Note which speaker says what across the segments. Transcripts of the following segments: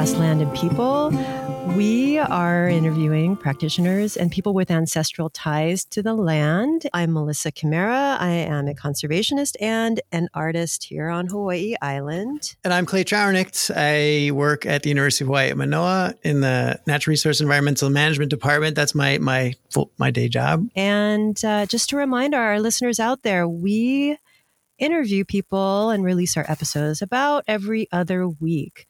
Speaker 1: podcast Land and People. We are interviewing practitioners and people with ancestral ties to the land. I'm Melissa Camara. I am a conservationist and an artist here on Hawaii Island.
Speaker 2: And I'm Clay Trauernicht. I work at the University of Hawaii at Manoa in the Natural Resource Environmental Management Department. That's my my my day job.
Speaker 1: And uh, just to remind our listeners out there, we interview people and release our episodes about every other week.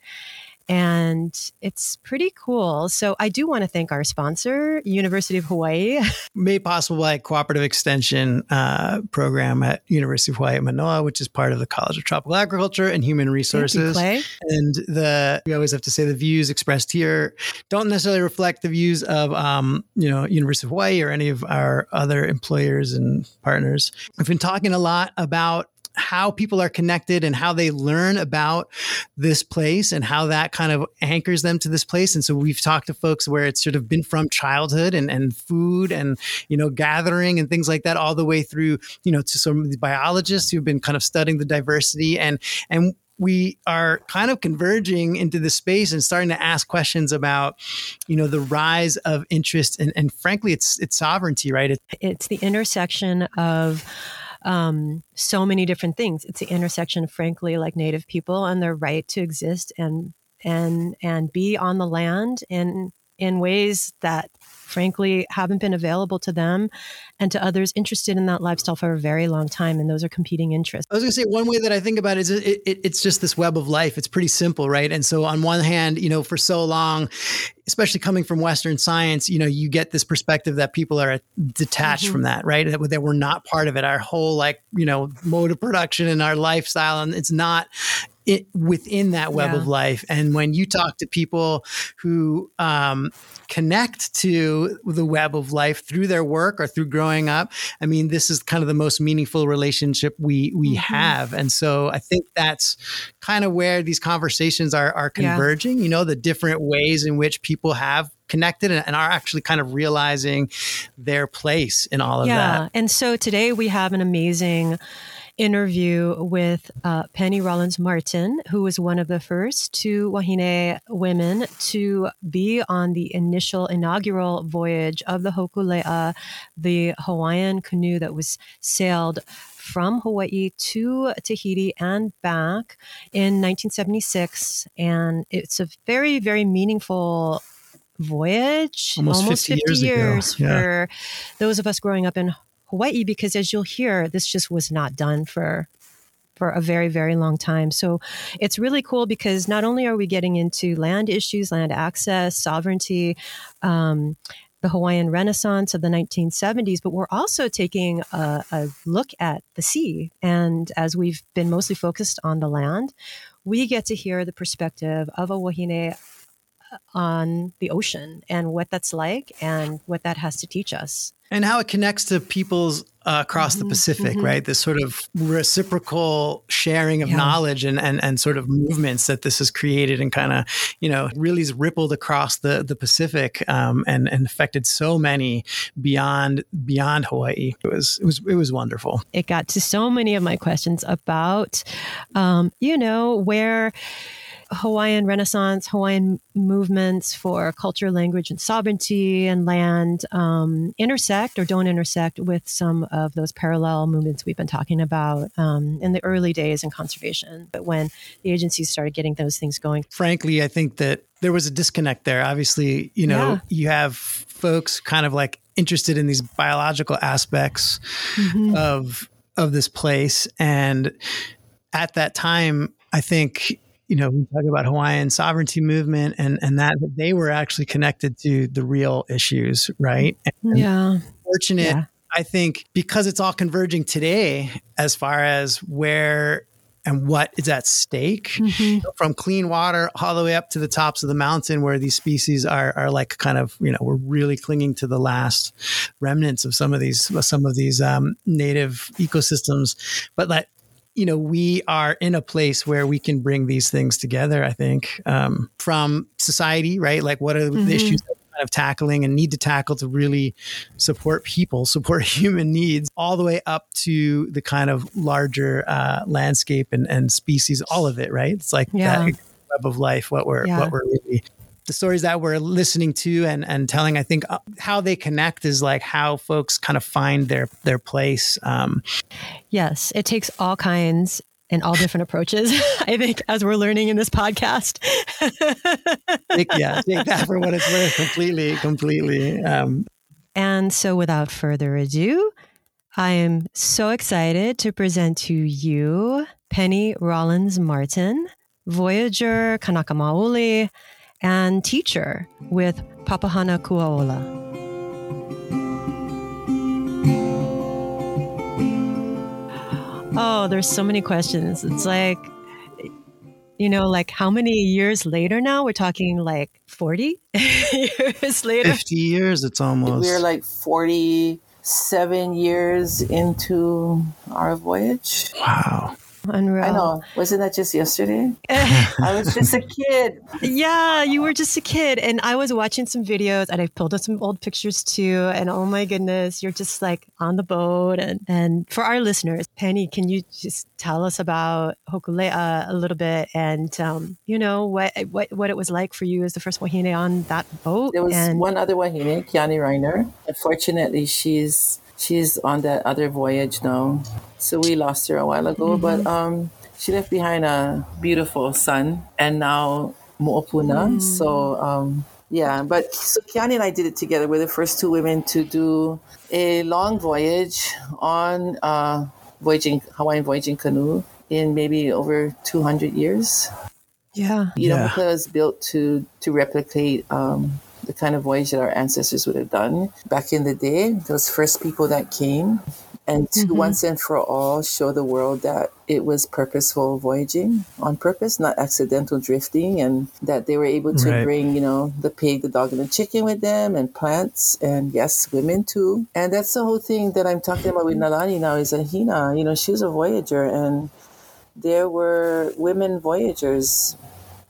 Speaker 1: And it's pretty cool. So I do want to thank our sponsor, University of Hawaii.
Speaker 2: Made possible by a cooperative extension uh, program at University of Hawaii at Manoa, which is part of the College of Tropical Agriculture and Human Resources.
Speaker 1: You,
Speaker 2: and the we always have to say the views expressed here don't necessarily reflect the views of um, you know University of Hawaii or any of our other employers and partners. We've been talking a lot about how people are connected and how they learn about this place and how that kind of anchors them to this place. And so we've talked to folks where it's sort of been from childhood and, and food and, you know, gathering and things like that, all the way through, you know, to some of the biologists who've been kind of studying the diversity and, and we are kind of converging into the space and starting to ask questions about, you know, the rise of interest and, and frankly, it's it's sovereignty, right?
Speaker 1: it's the intersection of um, so many different things. It's the intersection, frankly, like Native people and their right to exist and and and be on the land in in ways that frankly haven't been available to them and to others interested in that lifestyle for a very long time. And those are competing interests.
Speaker 2: I was going to say one way that I think about it is it, it, it's just this web of life. It's pretty simple, right? And so on one hand, you know, for so long, especially coming from Western science, you know, you get this perspective that people are detached mm-hmm. from that, right? That, that we're not part of it. Our whole like, you know, mode of production and our lifestyle, and it's not it, within that web yeah. of life. And when you talk to people who um, connect to the web of life through their work or through growing up, I mean, this is kind of the most meaningful relationship we we mm-hmm. have. And so I think that's kind of where these conversations are are converging. Yeah. You know, the different ways in which people have connected and, are actually kind of realizing their place in all of yeah. that.
Speaker 1: Yeah. And so today we have an amazing interview with uh, Penny Rawlins Martin, who was one of the first two Wahine women to be on the initial inaugural voyage of the Hokulea, the Hawaiian canoe that was sailed from Hawaii to Tahiti and back in 1976. And it's a very, very meaningful voyage
Speaker 2: almost, almost 50, 50 years,
Speaker 1: years yeah. for those of us growing up in Hawaii because as you'll hear, this just was not done for for a very, very long time. So it's really cool because not only are we getting into land issues, land access, sovereignty, um, the Hawaiian Renaissance of the 1970s, but we're also taking a, a, look at the sea. And as we've been mostly focused on the land, we get to hear the perspective of a wahine on the ocean and what that's like and what that has to teach us.
Speaker 2: And how it connects to peoples uh, across mm-hmm, the Pacific, mm-hmm. right? This sort of reciprocal sharing of yeah. knowledge and, and, and sort of movements that this has created and kind of, you know, really has rippled across the, the Pacific um, and, and affected so many beyond beyond Hawaii. It was it was it was wonderful.
Speaker 1: It got to so many of my questions about, um, you know, where Hawaiian Renaissance, Hawaiian movements for culture, language, and sovereignty and land um, intersect or don't intersect with some of those parallel movements we've been talking about um, in the early days in conservation. But when the agencies started getting those things going,
Speaker 2: frankly, I think that there was a disconnect there. Obviously, you know, yeah. you have folks kind of like interested in these biological aspects mm-hmm. of of this place and at that time i think you know, we talk about Hawaiian sovereignty movement and, and that, that they were actually connected to the real issues, right?
Speaker 1: And yeah.
Speaker 2: Fortunate, yeah. I think, because it's all converging today as far as where and what is at stake mm-hmm. from clean water all the way up to the tops of the mountain where these species are, are like kind of you know we're really clinging to the last remnants of some of these some of these um, native ecosystems but like you know, we are in a place where we can bring these things together, I think, um, from society, right? Like, what are mm-hmm. the issues that we're kind of tackling and need to tackle to really support people, support human needs, all the way up to the kind of larger uh, landscape and, and species, all of it, right? It's like yeah. that web of life, what we're
Speaker 1: Yeah.
Speaker 2: what we're really the stories that we're listening to and and telling. I think uh, how they connect is like how folks kind of find their their place. Um,
Speaker 1: Yes, it takes all kinds and all different approaches. I think as we're learning in this podcast.
Speaker 2: take, yeah, take that for what it's worth. Completely, completely. Um,
Speaker 1: And so, without further ado, I am so excited to present to you Penny Rawlins Martin, Voyager Kanaka Maoli, and teacher with Papahana Kuaola. Oh, there's so many questions. It's like, you know, like how many years later now? We're talking like 40 years later.
Speaker 2: Fifty years. It's almost.
Speaker 3: We're like 47 years into our voyage.
Speaker 2: wow.
Speaker 1: Unreal.
Speaker 3: I know. Wasn't that just yesterday? I was just a kid.
Speaker 1: Yeah, you were just a kid. And I was watching some videos and I pulled up some old pictures too. And oh my goodness, you're just like on the boat. And, and for our listeners, Penny, can you just tell us about Hokulea a little bit and, um, you know, what, what, what it was like for you as the first wahine on that boat?
Speaker 3: There was
Speaker 1: and
Speaker 3: one other wahine, Kiani Reiner. Unfortunately, she's she's on that other voyage now. So we lost her a while ago, but um, she left behind a beautiful son and now Mo'opuna. So um, yeah, but so Kiani and I did it together. We're the first two women to do a long voyage on uh, voyaging Hawaiian voyaging canoe in maybe over 200 years
Speaker 1: yeah.
Speaker 3: you know,
Speaker 2: Yeah.
Speaker 3: Hokulea was built to to replicate um, the kind of voyage that our ancestors would have done back in the day. Those first people that came, and to mm-hmm. once and for all show the world that it was purposeful voyaging on purpose, not accidental drifting, and that they were able to
Speaker 2: Right.
Speaker 3: bring, you know, the pig, the dog, and the chicken with them, and plants, and yes, women too. And that's the whole thing that I'm talking about with Nalani now is Ahina. You know, she was a voyager, and there were women voyagers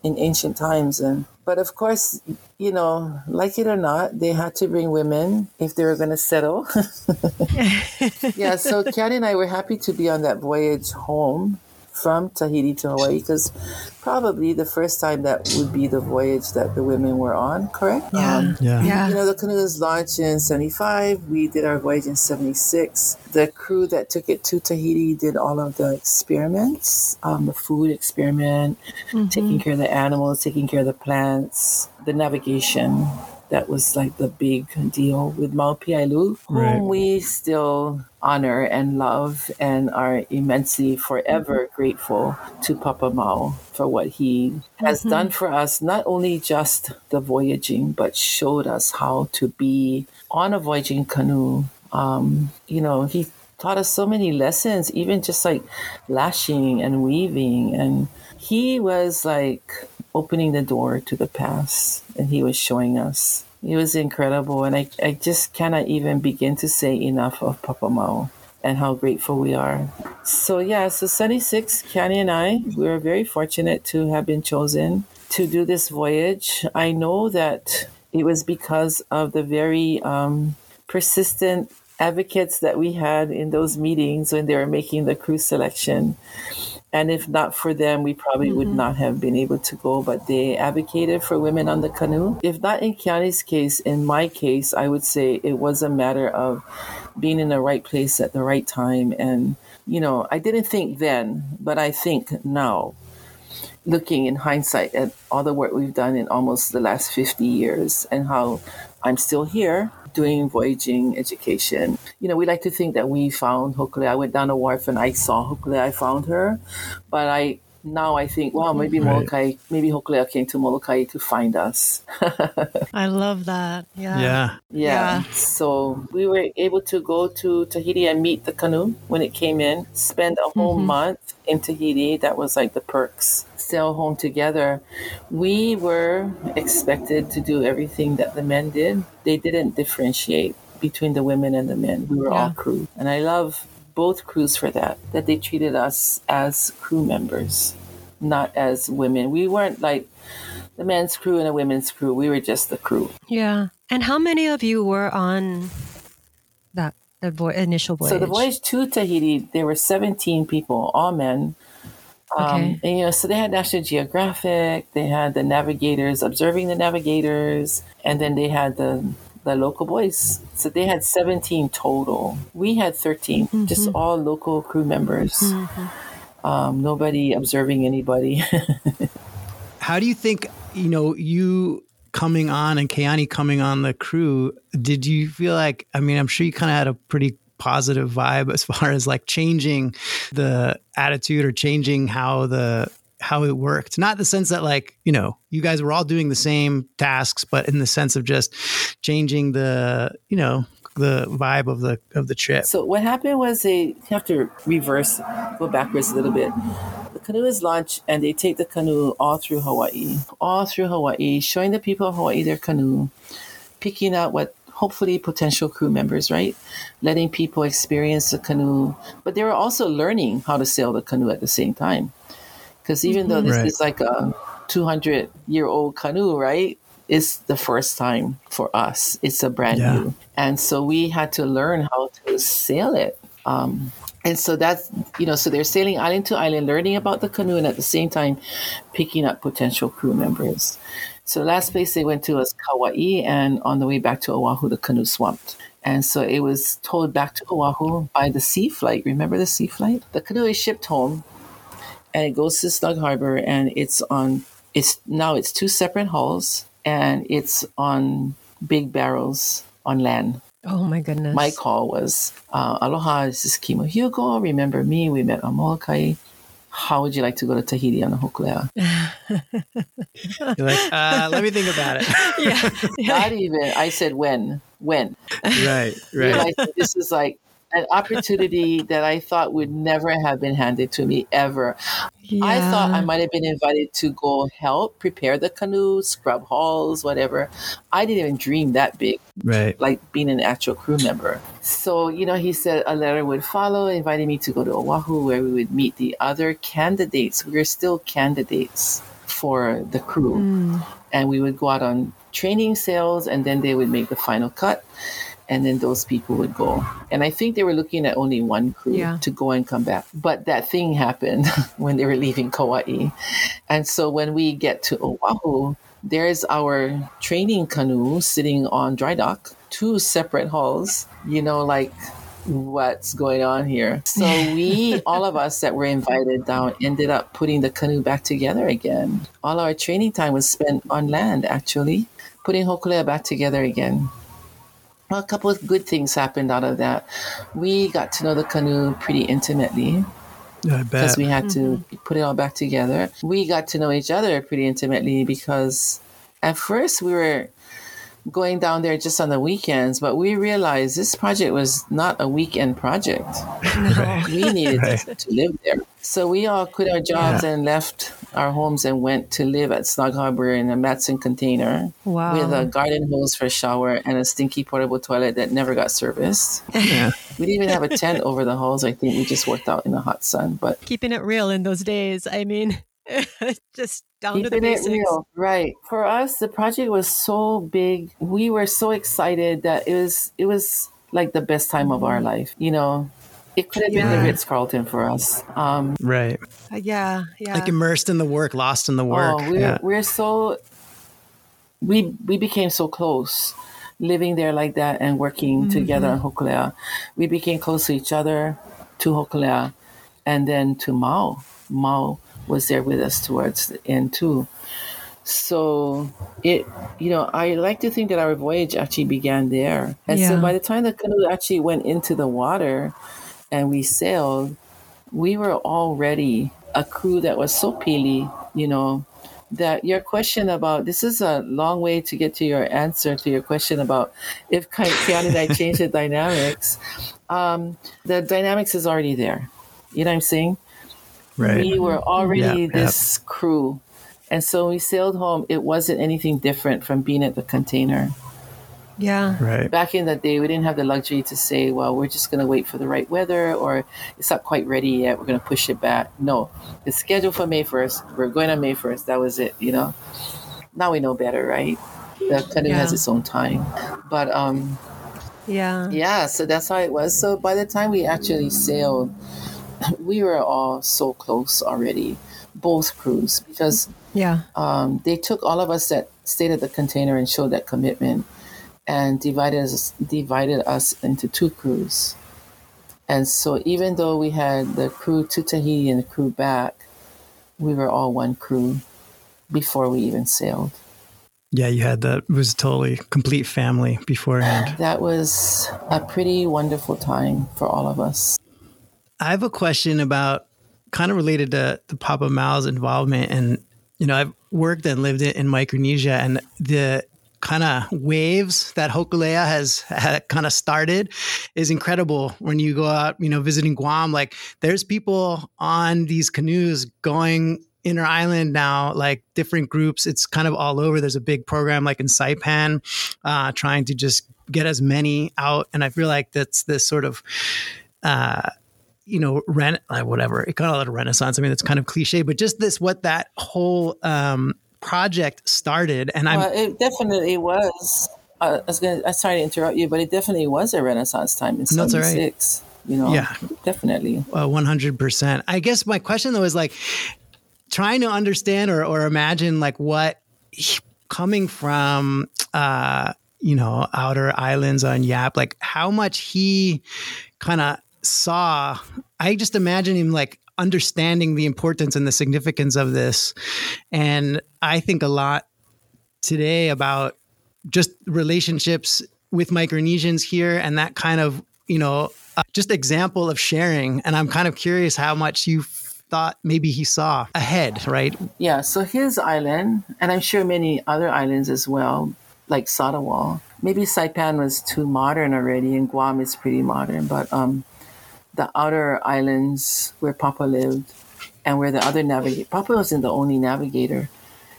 Speaker 3: in ancient times and but of course you know like it or not they had to bring women if they were going to settle. Yeah so Kiani and i were happy to be on that voyage home from tahiti to hawaii because probably the first time that would be the voyage that the women were on correct
Speaker 1: Yeah.
Speaker 3: Um,
Speaker 2: Yeah.
Speaker 1: Yeah.
Speaker 3: you know, the canoe was launched in 75. We did our voyage in 76. The crew that took it to Tahiti did all of the experiments, um, the food experiment, taking care of the animals, taking care of the plants, the navigation. That was like the big deal with Mau Piailug, whom
Speaker 2: Right.
Speaker 3: we still honor and love and are immensely forever grateful to Papa Mau for what he has done for us, not only just the voyaging, but showed us how to be on a voyaging canoe. Um, you know, he taught us so many lessons, even just like lashing and weaving. And he was like opening the door to the past and he was showing us. It was incredible. And I, I just cannot even begin to say enough of Papa Mau and how grateful we are. So, yeah, so 76, Kiani and I, we were very fortunate to have been chosen to do this voyage. I know that it was because of the very um, persistent advocates that we had in those meetings when they were making the crew selection. And if not for them, we probably would mm-hmm. not have been able to go. But they advocated for women on the canoe. If not in Kiani's case, in my case, I would say it was a matter of being in the right place at the right time. And, you know, I didn't think then, but I think now, looking in hindsight at all the work we've done in almost the last 50 years and how I'm still here doing voyaging education. You know, we like to think that we found Hokulea. I went down a wharf and I saw Hokulea. I found her, but I now I think, wow, maybe
Speaker 2: Right.
Speaker 3: Molokai, maybe Hokulea came to Molokai to find us.
Speaker 1: I love that. Yeah.
Speaker 2: Yeah.
Speaker 3: Yeah. So we were able to go to Tahiti and meet the canoe when it came in, spend a whole mm-hmm. month in Tahiti. That was like the perks. Sail home together. We were expected to do everything that the men did. They didn't differentiate between the women and the men. We were all crew. And I love both crews for that, that they treated us as crew members, not as women. We weren't like the men's crew and a women's crew. We were just the crew.
Speaker 1: Yeah. And how many of you were on that the vo- initial voyage?
Speaker 3: So the voyage to Tahiti, there were 17 people, all men. Um,
Speaker 1: Okay.
Speaker 3: and you know, so they had National Geographic, they had the navigators observing the navigators, and then they had the the local boys. So they had 17 total. We had 13, just all local crew members. Um, nobody observing anybody.
Speaker 2: How do you think, you know, you coming on and Kiani coming on the crew, did you feel like, I mean, I'm sure you kind of had a pretty positive vibe as far as like changing the attitude or changing how the how it worked. Not the sense that like you know you guys were all doing the same tasks but in the sense of just changing the you know the vibe of the of the trip.
Speaker 3: So what happened was they have to reverse, go backwards a little bit. The canoe is launched, and they take the canoe all through Hawaii, all through Hawaii, showing the people of Hawaii their canoe, picking out what hopefully potential crew members, right? Letting people experience the canoe, but they were also learning how to sail the canoe at the same time. Because even though this
Speaker 2: Right.
Speaker 3: is like a 200 year old canoe, right? It's the first time for us. It's a brand
Speaker 2: Yeah.
Speaker 3: new. And so we had to learn how to sail it. Um, and so that's, you know, so they're sailing island to island, learning about the canoe, and at the same time, picking up potential crew members. So last place they went to was Kauai, and on the way back to Oahu, the canoe swamped. And so it was towed back to Oahu by the sea flight. Remember the sea flight? The canoe is shipped home, and it goes to Snug Harbor, and it's on. It's now it's two separate hulls, and it's on big barrels on land.
Speaker 1: Oh my goodness.
Speaker 3: My call was, uh, "Aloha, this is Kimo Hugho. Remember me? We met on Molokai. How would you like to go to Tahiti on a hokulea?"
Speaker 2: You're like uh, let me think about it
Speaker 1: yeah.
Speaker 3: Not even. I said, "When? When?"
Speaker 2: right right
Speaker 3: realized that this is like an opportunity that I thought would never have been handed to me ever. I thought I might have been invited to go help prepare the canoe, scrub hulls, whatever. I didn't even dream that big,
Speaker 2: right
Speaker 3: like being an actual crew member. So, you know, he said a letter would follow, inviting me to go to Oahu where we would meet the other candidates. We were still candidates for the crew
Speaker 1: Mm.
Speaker 3: and we would go out on training sales and then they would make the final cut and then those people would go. And i think they were looking at only one crew
Speaker 1: Yeah.
Speaker 3: to go and come back. But that thing happened when they were leaving kauai. And so when we get to oahu there's our training canoe sitting on dry dock two separate hulls you know like what's going on here? So we all of us that were invited down ended up putting the canoe back together again. All our training time was spent on land actually putting hokulea back together again well, a couple of good things happened out of that we got to know the canoe pretty intimately
Speaker 2: i
Speaker 3: because we had to mm-hmm. put it all back together. We got to know each other pretty intimately because at first we were going down there just on the weekends, but we realized this project was not a weekend project.
Speaker 1: No.
Speaker 3: We needed
Speaker 2: Right.
Speaker 3: to, to live there. So we all quit our jobs and left our homes and went to live at Snug Harbor in a Matson container
Speaker 1: Wow.
Speaker 3: with a garden hose for a shower and a stinky portable toilet that never got serviced.
Speaker 2: yeah
Speaker 3: We didn't even have a tent over the hose. I think we just worked out in the hot sun, but
Speaker 1: Keeping it real in those days. I mean, just down to the
Speaker 3: Keeping it real, right? For us, the project was so big. We were so excited that it was it was like the best time of our mm-hmm. life. You know, it could have been
Speaker 1: Yeah.
Speaker 3: the Ritz Carlton for us. Um,
Speaker 2: right
Speaker 1: Uh, yeah. Yeah.
Speaker 2: like immersed in the work lost in the work
Speaker 3: oh, we're
Speaker 2: yeah
Speaker 3: we're so we we became so close. Living there like that and working together on Hokulea, we became close to each other, to Hokulea, and then to Mau. Mau was there with us towards the end too. So it, you know, I like to think that our voyage actually began there. And so by the time the canoe actually went into the water and we sailed, we were already a crew that was so peely, you know, that your question about this is a long way to get to your answer to your question about if Keanu and I change the dynamics. Um, the dynamics is already there. You know what I'm saying?
Speaker 2: right
Speaker 3: we were already
Speaker 2: Yeah, yeah.
Speaker 3: this crew. And so we sailed home, it wasn't anything different from being at the container.
Speaker 1: Yeah.
Speaker 2: right
Speaker 3: Back in that day, we didn't have the luxury to say, well, we're just going to wait for the right weather or it's not quite ready yet. We're going to push it back. No, it's scheduled for May 1st. We're going on May 1st. That was it, you know? Now we know better, right? The canoe has its own time. But um,
Speaker 1: Yeah.
Speaker 3: yeah, so that's how it was. So by the time we actually sailed, we were all so close already, both crews, because
Speaker 1: Yeah.
Speaker 3: um, they took all of us that stayed at the container and showed that commitment and divided us, divided us into two crews. And so even though we had the crew to Tahiti and the crew back, we were all one crew before we even sailed.
Speaker 2: Yeah, you had that. It was totally complete family beforehand.
Speaker 3: That was a pretty wonderful time for all of us.
Speaker 2: I have a question about kind of related to, to Papa Mau's involvement. And, you know, I've worked and lived in, in Micronesia and the kind of waves that Hokulea has, kind of started is incredible when you go out, you know, visiting Guam. Like there's people on these canoes going inner island now, like different groups. It's kind of all over. There's a big program like in Saipan, uh, trying to just get as many out. And I feel like that's this sort of, uh, you know, ren- uh, whatever. It got a lot of renaissance. I mean, it's kind of cliche, but just this, what that whole um, project started. And I'm,
Speaker 3: Well, it definitely was. Uh, I was going. to I'm sorry to interrupt you, but it definitely was a Renaissance time in
Speaker 2: No, it's all right.
Speaker 3: '76. You know,
Speaker 2: Yeah.
Speaker 3: definitely.
Speaker 2: Uh, One hundred percent. I guess my question though is like trying to understand or, or imagine like what coming from uh you know outer islands on Yap, like how much he kind of saw. I just imagine him like understanding the importance and the significance of this, and I think a lot today about just relationships with Micronesians here and that kind of, you know, uh, just example of sharing. And I'm kind of curious how much you thought maybe he saw ahead, right?
Speaker 3: Yeah. So his island, and I'm sure many other islands as well, like Satawal. Maybe Saipan was too modern already, and Guam is pretty modern. But um, the outer islands where Papa lived, and where the other navigator, Papa wasn't the only navigator.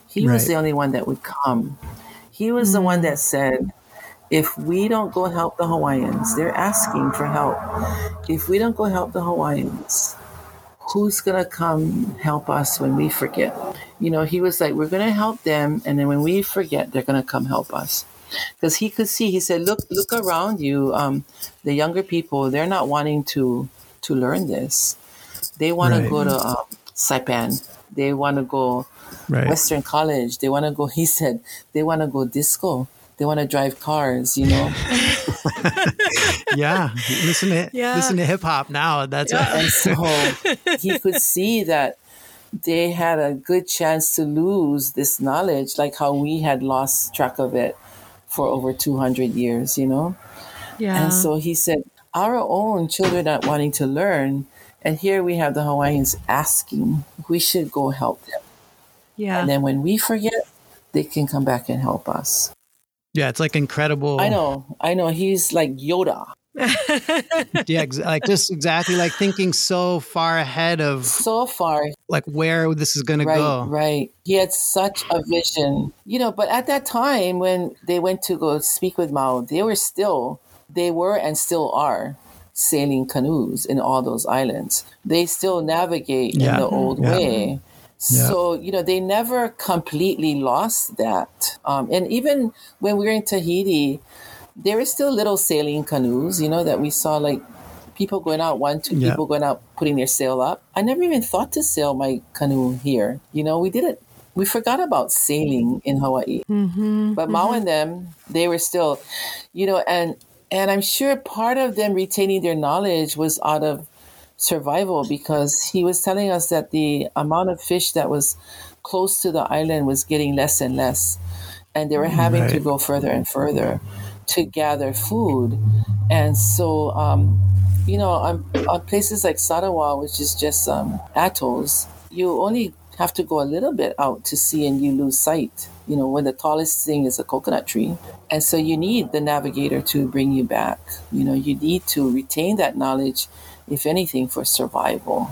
Speaker 3: He was the only one that would come. He was the one that mm. said, if we don't go help the Hawaiians, they're asking for help. If we don't go help the Hawaiians, who's going to come help us when we forget? You know, he was like, we're going to help them. And then when we forget, they're going to come help us. Because he could see, he said, look, look around you. Um, the younger people, they're not wanting to, to learn this. They want
Speaker 2: Right.
Speaker 3: to go to um, Saipan. They want to go
Speaker 2: Right.
Speaker 3: Western College. They want to go, he said, they want to go disco. They want to drive cars, you know?
Speaker 2: yeah. Listen to
Speaker 1: Yeah.
Speaker 2: listen to hip hop now. That's
Speaker 3: And so he could see that they had a good chance to lose this knowledge, like how we had lost track of it for over 200 years, you know?
Speaker 1: Yeah.
Speaker 3: And so he said, Our own children are wanting to learn. And here we have the Hawaiians asking, we should go help them.
Speaker 1: yeah.
Speaker 3: And then when we forget, they can come back and help us.
Speaker 2: yeah, it's like incredible.
Speaker 3: I know, I know. He's like Yoda.
Speaker 2: Yeah, ex- like just exactly like thinking so far ahead of
Speaker 3: So far,
Speaker 2: like where this is going to go.
Speaker 3: right. He had such a vision, you know. But at that time, when they went to go speak with Mau, they were still, they were and still are sailing canoes in all those islands. They still navigate
Speaker 2: Yeah.
Speaker 3: in the old
Speaker 2: Yeah.
Speaker 3: way. So you know they never completely lost that, um, and even when we were in Tahiti, there were still little sailing canoes. You know that we saw like people going out, one, two
Speaker 2: Yeah.
Speaker 3: people going out, putting their sail up. I never even thought to sail my canoe here. You know, we didn't. We forgot about sailing in Hawaii.
Speaker 1: mm-hmm.
Speaker 3: But Mau and them, they were still, you know, and and I'm sure part of them retaining their knowledge was out of survival because he was telling us that the amount of fish that was close to the island was getting less and less, and they were having to go further and further to gather food, and so. Um, you know, on, on places like Satawal, which is just um, atolls, you only have to go a little bit out to see and you lose sight. You know, when the tallest thing is a coconut tree. And so you need the navigator to bring you back. You know, you need to retain that knowledge, if anything, for survival.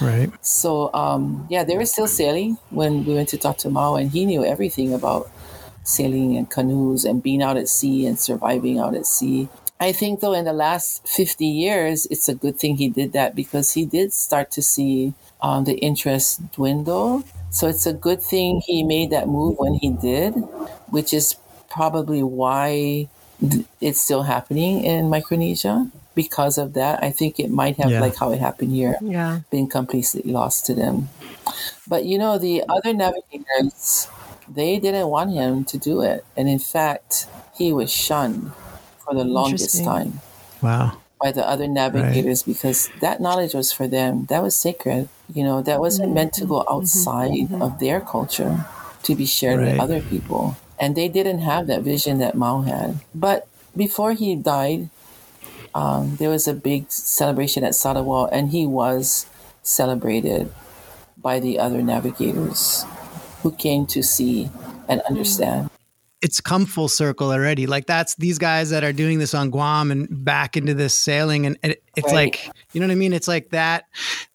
Speaker 2: Right.
Speaker 3: So, um, yeah, they were still sailing when we went to talk Mau, and he knew everything about sailing and canoes and being out at sea and surviving out at sea. I think, though, in the last 50 years, it's a good thing he did that because he did start to see um, the interest dwindle. So it's a good thing he made that move when he did, which is probably why it's still happening in Micronesia. because of that. I think it might have,
Speaker 2: Yeah.
Speaker 3: like how it happened here,
Speaker 1: Yeah.
Speaker 3: been completely lost to them. But you know, the other navigators, they didn't want him to do it. And in fact, he was shunned for the longest time
Speaker 2: Wow.
Speaker 3: by the other navigators because that knowledge was for them. That was sacred. You know, that wasn't mm-hmm. meant to go mm-hmm. outside mm-hmm. of their culture to be shared with other people. And they didn't have that vision that Mau had. But before he died, um, there was a big celebration at Satawal, and he was celebrated by the other navigators who came to see and understand.
Speaker 2: It's come full circle already. Like that's these guys that are doing this on Guam and back into this sailing, and it, it's
Speaker 3: Right.
Speaker 2: like you know what I mean. It's like that.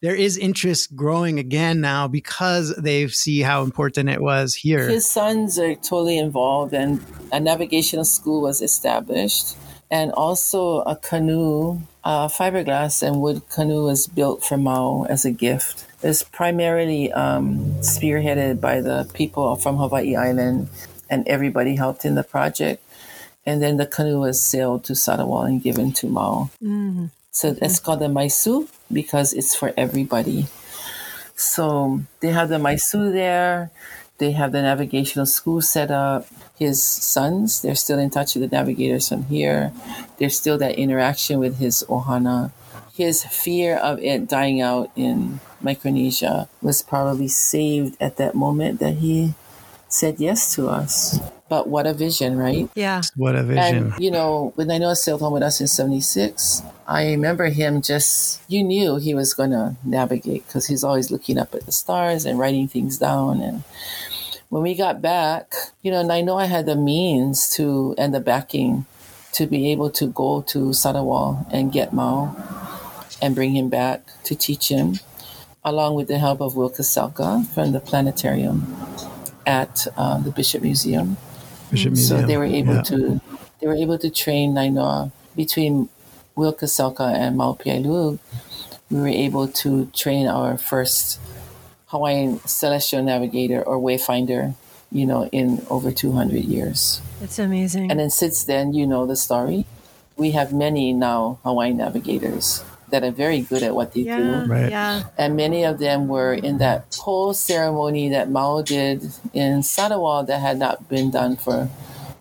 Speaker 2: There is interest growing again now because they see how important it was here.
Speaker 3: His sons are totally involved, and a navigational school was established, and also a canoe, uh, fiberglass and wood canoe was built for Mau as a gift. It's primarily um, spearheaded by the people from Hawaii Island, and everybody helped in the project. And then the canoe was sailed to Satawal and given to Mau. So it's called the Maisu because it's for everybody. So they have the Maisu there. They have the navigational school set up. His sons, they're still in touch with the navigators from here. There's still that interaction with his ohana. His fear of it dying out in Micronesia was probably saved at that moment that he said yes to us. But what a vision, right?
Speaker 1: Yeah.
Speaker 2: what a vision.
Speaker 3: And, you know, when Nainoa sailed home with us in 76, I remember him just, you knew he was going to navigate because he's always looking up at the stars and writing things down. And when we got back, you know, and Nainoa I had the means to, and the backing to be able to go to Satawal and get Mau and bring him back to teach him, along with the help of Will Kyselka from the planetarium at uh, the Bishop Museum.
Speaker 2: Bishop Museum.
Speaker 3: So they were able
Speaker 2: Yeah.
Speaker 3: to they were able to train Nainoa between Will Kyselka and Mau Piailug. We were able to train our first Hawaiian celestial navigator or wayfinder, you know, in over 200 years.
Speaker 1: It's amazing.
Speaker 3: And then since then, you know the story. We have many now Hawaiian navigators that are very good at what they
Speaker 1: yeah.
Speaker 3: do.
Speaker 2: Right.
Speaker 1: Yeah.
Speaker 3: And many of them were in that whole ceremony that Mau did in Satawal that had not been done for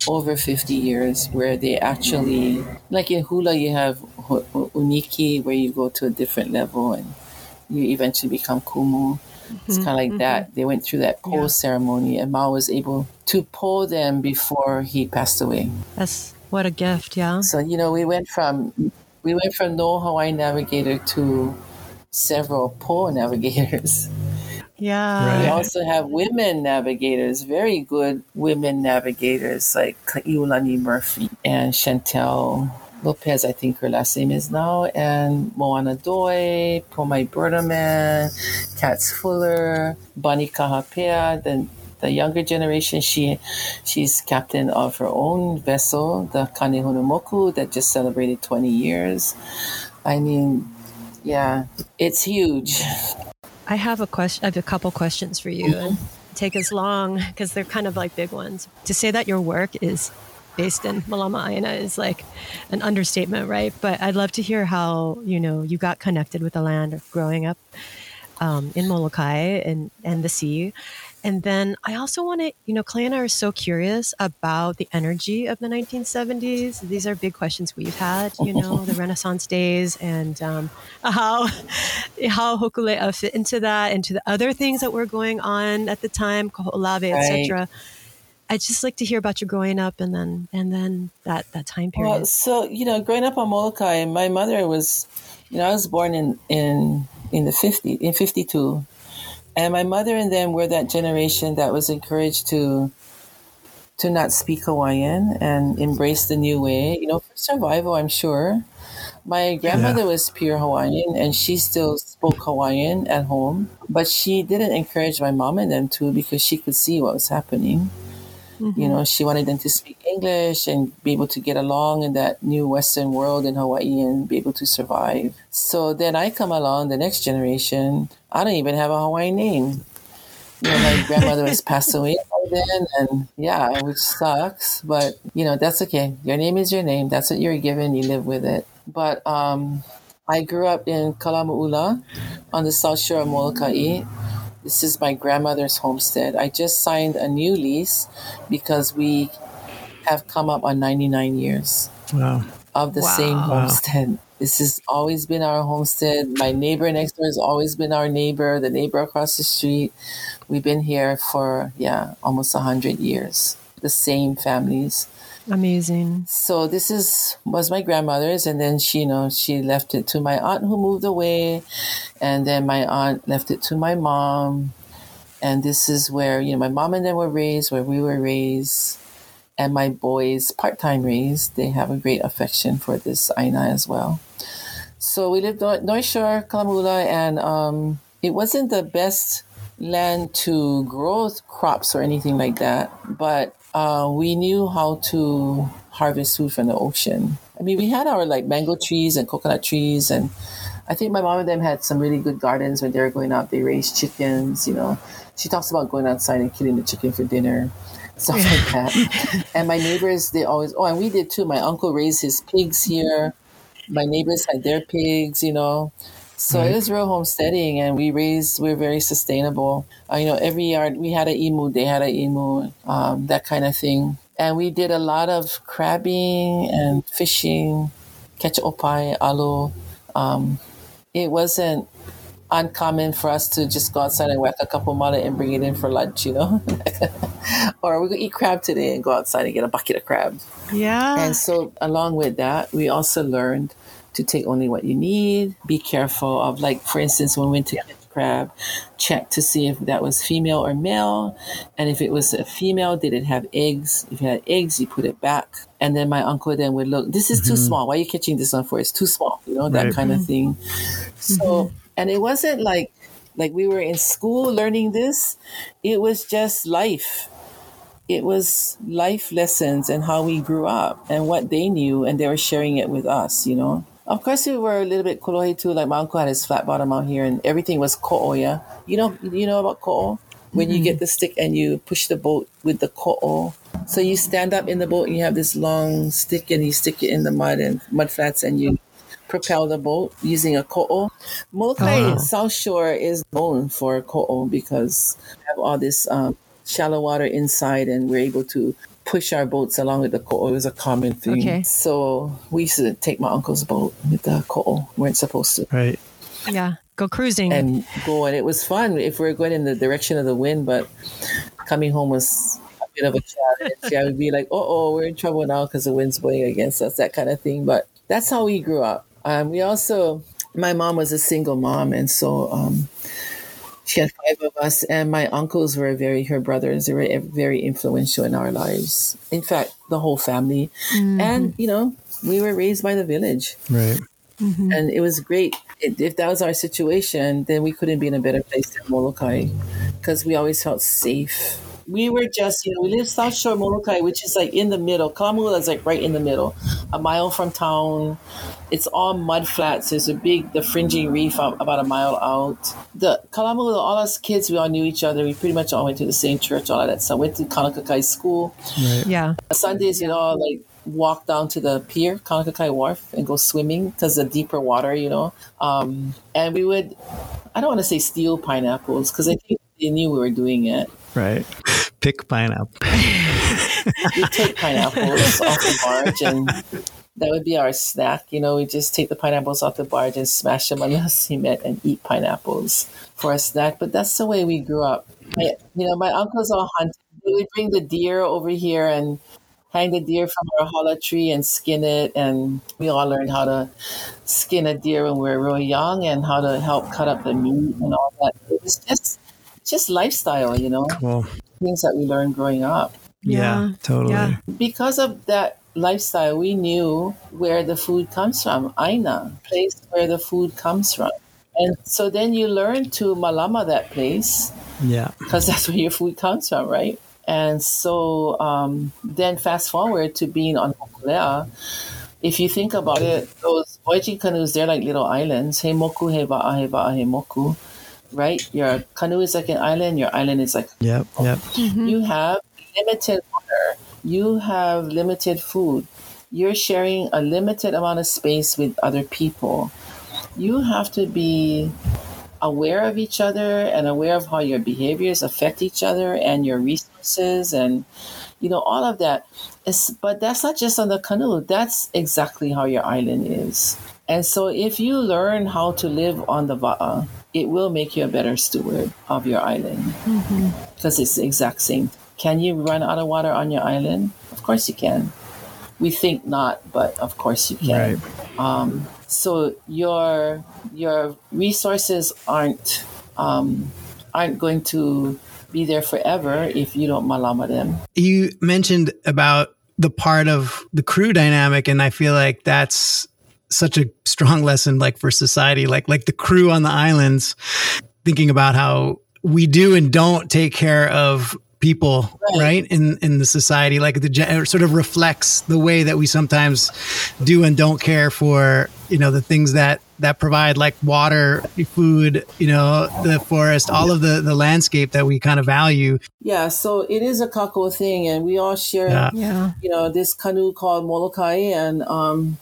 Speaker 3: over 50 years, where they actually, like in hula, you have hu- hu- uniki, where you go to a different level and you eventually become kumu. It's mm-hmm. kind of like that. Mm-hmm. They went through that pole
Speaker 1: Yeah.
Speaker 3: ceremony, and Mau was able to pull them before he passed away.
Speaker 1: That's what a gift. Yeah.
Speaker 3: So you know, we went from we went from no Hawaiian navigator to several pole navigators.
Speaker 1: Yeah.
Speaker 2: Right.
Speaker 3: We also have women navigators, very good women navigators like Iulani Murphy and Chantel Lopez, I think her last name is now, and Moana Doi, Pomai Bertelmann, Katz Fuller, Bonnie Kahapea, the the younger generation, she she's captain of her own vessel, the Kanehunamoku, that just celebrated 20 years. I mean, yeah, it's huge.
Speaker 1: I have a question. I have a couple questions for you, and take as long because they're kind of like big ones. To say that your work is based in Malama Aina is like an understatement, right? But I'd love to hear how you know you got connected with the land of growing up um, in Molokai and and the sea. And then I also want to, you know, Clay and I are so curious about the energy of the 1970s. These are big questions we've had, you know, the Renaissance days and um, how how Hokulea fit into that, into the other things that were going on at the time, Kahoolawe, etc. I'd just like to hear about your growing up and then and then that that time period.
Speaker 3: Well, so you know, growing up on Molokai, my mother was, you know, I was born in in in the 50 in 52 and my mother and them were that generation that was encouraged to to not speak hawaiian and embrace the new way. You know for survival i'm sure. My grandmother was pure hawaiian and she still spoke hawaiian at home but she didn't encourage my mom and them to because she could see what was happening you know, she wanted them to speak English and be able to get along in that new Western world in Hawaii and be able to survive. So then I come along, the next generation, I don't even have a Hawaiian name. you know, my grandmother was passed away by then, and yeah, which sucks. But you know, that's okay. Your name is your name. That's what you're given. You live with it. But um, I grew up in Kalama'ula on the south shore of Molokai. This is my grandmother's homestead. I just signed a new lease because we have come up on 99 years
Speaker 2: Wow.
Speaker 3: of the
Speaker 1: Wow.
Speaker 3: same
Speaker 2: Wow.
Speaker 3: homestead. This has always been our homestead. My neighbor next door has always been our neighbor. The neighbor across the street. We've been here for yeah, almost a hundred years. The same families.
Speaker 1: Amazing.
Speaker 3: So this is was my grandmother's, and then she, you know, she left it to my aunt who moved away, and then my aunt left it to my mom, and this is where you know my mom and them were raised, where we were raised, and my boys part time raised. They have a great affection for this Aina as well. So we lived on North Shore, Kalamula, and um, it wasn't the best land to grow crops or anything like that, but uh, we knew how to harvest food from the ocean. I mean, we had our like mango trees and coconut trees, and I think my mom and them had some really good gardens when they were going out. They raised chickens, you know. She talks about going outside and killing the chicken for dinner, stuff like that. and my neighbors, they always, oh, and we did too. My uncle raised his pigs here. My neighbors had their pigs, you know. So
Speaker 2: Right.
Speaker 3: it was real homesteading, and we raised. We are very sustainable. Uh, you know, every yard we had an imu. They had an imu, um, that kind of thing. And we did a lot of crabbing and fishing, catch opai, alo. Um, it wasn't uncommon for us to just go outside and whack a couple mala and bring it in for lunch, you know. or we're gonna eat crab today and go outside and get a bucket of crab.
Speaker 1: Yeah.
Speaker 3: And so, along with that, we also learned to take only what you need. Be careful of, like, for instance, when we went to catch crab, check to see if that was female or male. And if it was a female, did it have eggs? If it had eggs, you put it back. And then my uncle then would look, this is too mm-hmm. small. Why are you catching this one for? It's too small, you know, that
Speaker 2: Right.
Speaker 3: kind of mm-hmm. thing. So, mm-hmm. and it wasn't like, like we were in school learning this. It was just life it was life lessons and how we grew up and what they knew and they were sharing it with us you know of course we were a little bit kolohe too. Like my uncle had his flat bottom out here and everything was ko'oya you know you know about ko'o? When you get the stick and you push the boat with the ko'o. So you stand up in the boat and you have this long stick and you stick it in the mud and mud flats and you propel the boat using a ko'o. Molokai
Speaker 2: wow.
Speaker 3: South Shore is known for ko'o because we have all this um, shallow water inside and we're able to push our boats along with the ko'o. It was a common thing.
Speaker 1: Okay.
Speaker 3: So we used to take my uncle's boat with the ko'o. We weren't supposed to.
Speaker 2: Right.
Speaker 1: yeah. Go cruising.
Speaker 3: And go, and it was fun if we were going in the direction of the wind, but coming home was a bit of a challenge. Yeah, I would be like, oh, oh, we're in trouble now because the wind's blowing against us, that kind of thing. But that's how we grew up. Um, we also, my mom was a single mom, and so um, she had five of us, and my uncles were very, her brothers, they were very influential in our lives. In fact, the whole family. Mm-hmm. And, you know, we were raised by the village
Speaker 2: Right. Mm-hmm.
Speaker 3: and it was great. If if that was our situation, then we couldn't be in a better place than Molokai because we always felt safe. We were just, you know, we live South Shore Molokai, which is like in the middle. Kalamula is like right in the middle, a mile from town. It's all mud flats. There's a big, the fringing reef out, about a mile out. The Kalamula, all us kids, we all knew each other. We pretty much all went to the same church, all of that stuff. Went to Kaunakakai school.
Speaker 2: Right.
Speaker 1: yeah.
Speaker 3: Sundays, you know, like walk down to the pier, Kaunakakai Wharf, and go swimming because the deeper water, you know. Um, and we would, I don't want to say steal pineapples because I think they knew we were doing it.
Speaker 2: Right. Pick pineapple.
Speaker 3: We take pineapples off the barge and that would be our snack. You know, we just take the pineapples off the barge and smash them on the cement and eat pineapples for a snack. But that's the way we grew up. You know, my uncles all hunted. They would bring the deer over here and hang the deer from our holla tree and skin it. And we all learned how to skin a deer when we were real young and how to help cut up the meat and all that. It was just, just lifestyle, you know,
Speaker 2: Well,
Speaker 3: things that we learned growing up
Speaker 2: yeah,
Speaker 1: Yeah.
Speaker 2: totally.
Speaker 1: Yeah.
Speaker 3: because of that lifestyle, we knew where the food comes from. Aina, place where the food comes from. And so then you learn to malama that place
Speaker 2: Yeah.
Speaker 3: because that's where your food comes from, right? And so um, then fast forward to being on Hokulea. If you think about it, those voyaging canoes, they're like little islands. He moku, he va'a, he va'a, he moku. Right? Your canoe is like an island, your island is like
Speaker 2: Yep. Yep. Mm-hmm.
Speaker 3: you have limited water, you have limited food, you're sharing a limited amount of space with other people. You have to be aware of each other and aware of how your behaviors affect each other and your resources and you know all of that it's, but that's not just on the canoe that's exactly how your island is and so if you learn how to live on the va'a it will make you a better steward of your island. Because it's the exact same. Can you run out of water on your island? Of course you can. We think not but of course you can.
Speaker 2: Right.
Speaker 3: um, so your your resources aren't um, aren't going to be there forever if you don't malama them.
Speaker 2: You mentioned about the part of the crew dynamic, and I feel like that's such a strong lesson, like for society, like like the crew on the islands, thinking about how we do and don't take care of people
Speaker 3: Right.
Speaker 2: right, in in the society like the gen- sort of reflects the way that we sometimes do and don't care for you know the things that that provide like water food you know the forest all of the the landscape that we kind of value
Speaker 3: Yeah, so it is a kakou thing, and we all share.
Speaker 2: Yeah.
Speaker 1: Yeah.
Speaker 3: you know this canoe called Molokai and um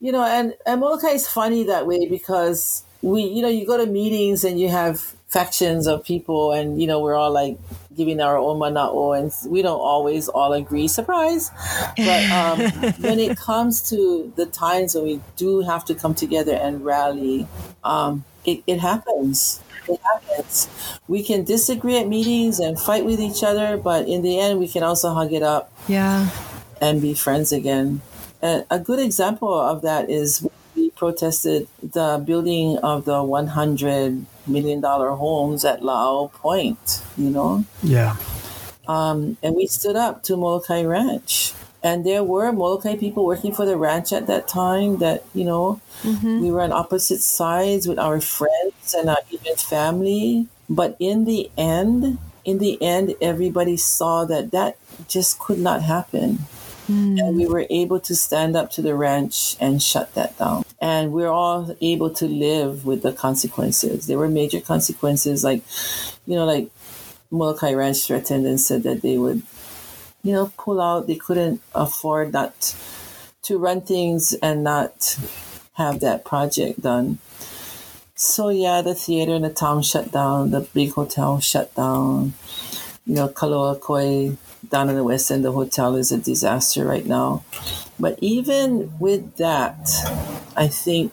Speaker 3: you know and and Molokai is funny that way because we you know you go to meetings and you have factions of people and you know we're all like giving our own mana'o and we don't always all agree surprise but um, when it comes to the times when we do have to come together and rally um, it, it happens it happens we can disagree at meetings and fight with each other but in the end we can also hug it up
Speaker 1: Yeah.
Speaker 3: and be friends again. And a good example of that is we protested the building of the 100 million dollar homes at La'au Point, you know,
Speaker 2: yeah
Speaker 3: um, and we stood up to Molokai Ranch. And there were Molokai people working for the ranch at that time that, you know, we were on opposite sides with our friends and our even family. But in the end, in the end, everybody saw that that just could not happen. Mm. And we were able to stand up to the ranch and shut that down. And we're all able to live with the consequences. There were major consequences, like, you know, like Molokai Ranch threatened and said that they would, you know, pull out. They couldn't afford not to run things and not have that project done. So yeah, the theater in the town shut down. The big hotel shut down. You know, Kaluakoi down in the west end, the hotel is a disaster right now. But even with that, I think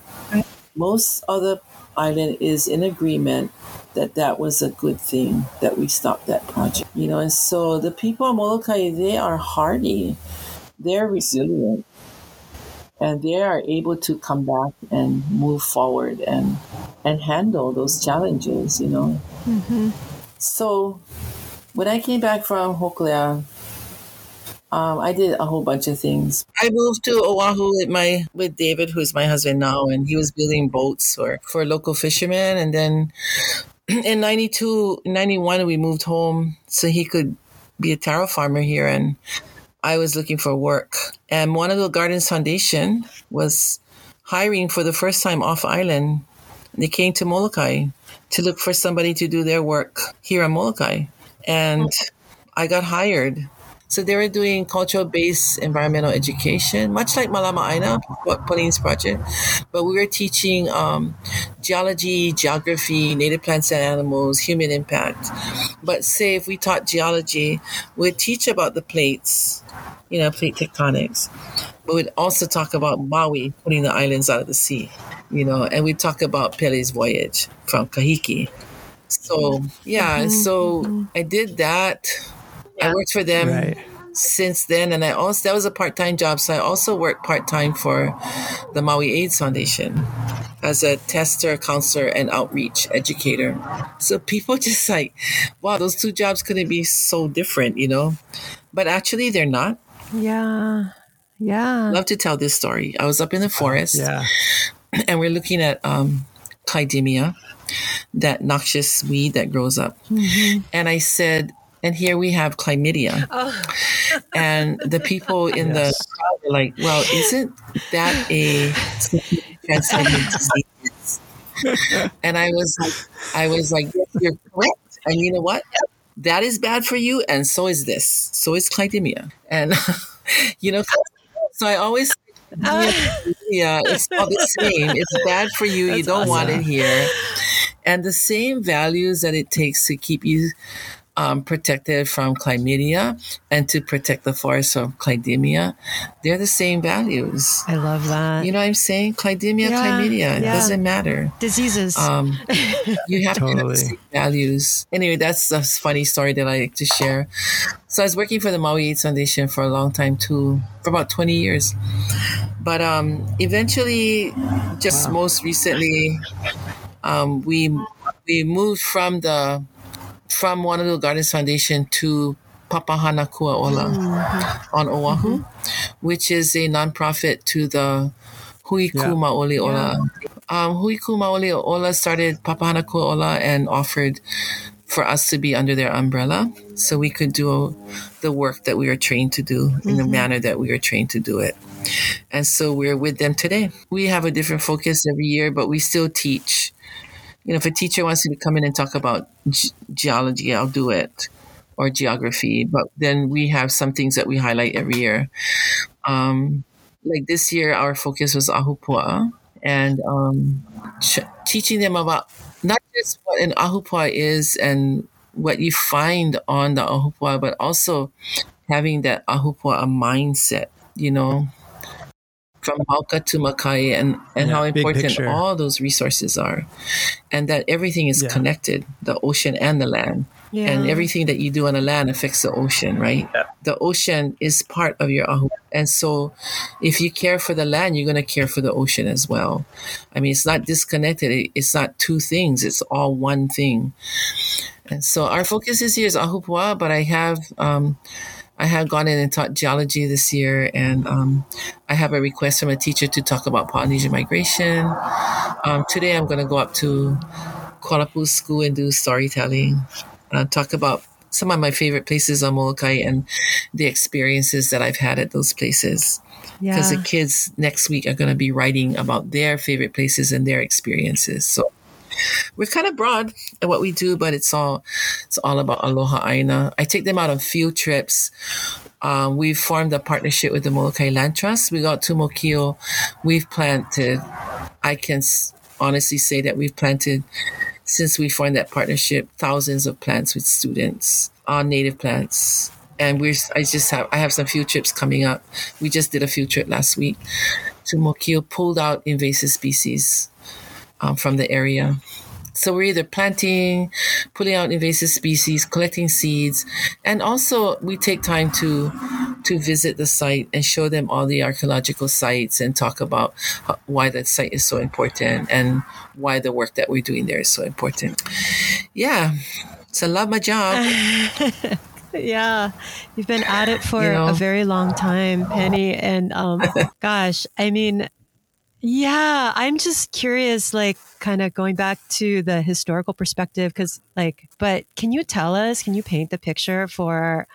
Speaker 3: most of the island is in agreement that that was a good thing that we stopped that project. You know, and so the people of Molokai, they are hardy, they're resilient, and they are able to come back and move forward and and handle those challenges. You know, mm-hmm. so when I came back from Hokulea, um, I did a whole bunch of things. I moved to Oahu with my with David, who's my husband now, and he was building boats for for local fishermen. And then in 92, 91, we moved home so he could be a taro farmer here, and I was looking for work. And one of the Gardens Foundation was hiring for the first time off island. They came to Molokai to look for somebody to do their work here in Molokai. And I got hired. So they were doing cultural based environmental education, much like Malama Aina, Pauline's project. But we were teaching um, geology, geography, native plants and animals, human impact. But say if we taught geology, we'd teach about the plates, you know, plate tectonics. But we'd also talk about Maui putting the islands out of the sea, you know, and we'd talk about Pele's voyage from Kahiki. So, yeah, so I did that. I worked for them
Speaker 2: right.
Speaker 3: since then and i also that was a part-time job so i also worked part-time for the maui aids foundation as a tester counselor and outreach educator. So people just like wow those two jobs couldn't be so different you know? But actually they're not.
Speaker 1: Yeah. Yeah.
Speaker 3: love to tell this story. I was up in the forest
Speaker 2: yeah.
Speaker 3: and we're looking at um Clidemia, that noxious weed that grows up mm-hmm. and i said and here we have chlamydia oh. and the people in the crowd were like, "Well, isn't that a transmitted disease?" and I was like, I was like, yes, you're correct. And you know what? That is bad for you, and so is this. So is chlamydia. And you know, so I always yeah, oh. it's all the same. It's bad for you. That's you don't awesome. want it here. And the same values that it takes to keep you um, protected from chlamydia and to protect the forest from chlamydia, they're the same values.
Speaker 1: I love that.
Speaker 3: You know what I'm saying? Chlamydia, yeah, chlamydia. Yeah. It doesn't matter.
Speaker 1: Diseases. Um,
Speaker 3: you have totally. to have the same values. Anyway, that's a funny story that I like to share. So I was working for the Maui AIDS Foundation for a long time too, for about 20 years. But um, eventually, just wow. most recently, um, we we moved from the from Honolulu Gardens Foundation to Papahana Kuaola mm-hmm. on Oahu, mm-hmm. which is a nonprofit to the Hui Ku yeah. Maoli Ola. Yeah. Um, Hui Ku Maoli Ola started Papahana Kuaola and offered for us to be under their umbrella so we could do the work that we were trained to do mm-hmm. in the mm-hmm. manner that we were trained to do it. And so we're with them today. We have a different focus every year, but we still teach you know, if a teacher wants me to come in and talk about ge- geology, I'll do it, or geography. But then we have some things that we highlight every year. Um, like this year, our focus was ahupua and um, ch- teaching them about not just what an ahupua is and what you find on the ahupua, but also having that ahupua mindset. You know, from Mauka to Makai and, and yeah, how important all those resources are. And that everything is yeah. connected, the ocean and the land. Yeah. And everything that you do on the land affects the ocean, right? The ocean is part of your ahu. And so if you care for the land, you're going to care for the ocean as well. I mean, it's not disconnected. It's not two things. It's all one thing. And so our focus this year is ahupua, but I have, um, I have gone in and taught geology this year, and um, I have a request from a teacher to talk about Polynesian migration. Um, today, I'm going to go up to Kualapu'u School and do storytelling, uh, talk about some of my favorite places on Molokai and the experiences that I've had at those places. Because yeah. the kids next week are going to be writing about their favorite places and their experiences. So we're kind of broad at what we do, but it's all it's all about Aloha Aina. I take them out on field trips. Um, we've formed a partnership with the Molokai Land Trust. We got to Mokio. We've planted. I can honestly say that we've planted since we formed that partnership thousands of plants with students on native plants and we're I just have I have some field trips coming up. We just did a field trip last week to Mokio, pulled out invasive species um, from the area. So we're either planting, pulling out invasive species, collecting seeds, and also we take time to to visit the site and show them all the archaeological sites and talk about why that site is so important and why the work that we're doing there is so important. Yeah, so I love my job.
Speaker 1: yeah you've been at it for you know? a very long time penny and um, gosh i mean yeah, I'm just curious, like, kind of going back to the historical perspective, because, like, but can you tell us, can you paint the picture for,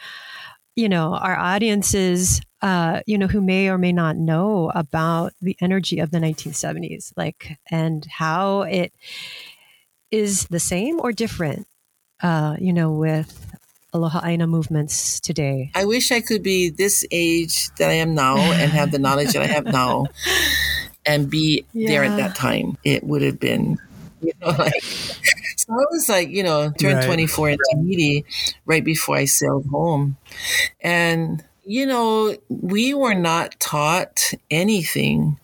Speaker 1: you know, our audiences, uh, you know, who may or may not know about the energy of the 1970s, like, and how it is the same or different, uh, you know, with Aloha Aina movements today?
Speaker 3: I wish I could be this age that I am now and have the knowledge that I have now and be yeah. there at that time. It would have been, you know, like, so I was like, you know, turned right. 24 in Tahiti right before I sailed home. And, you know, we were not taught anything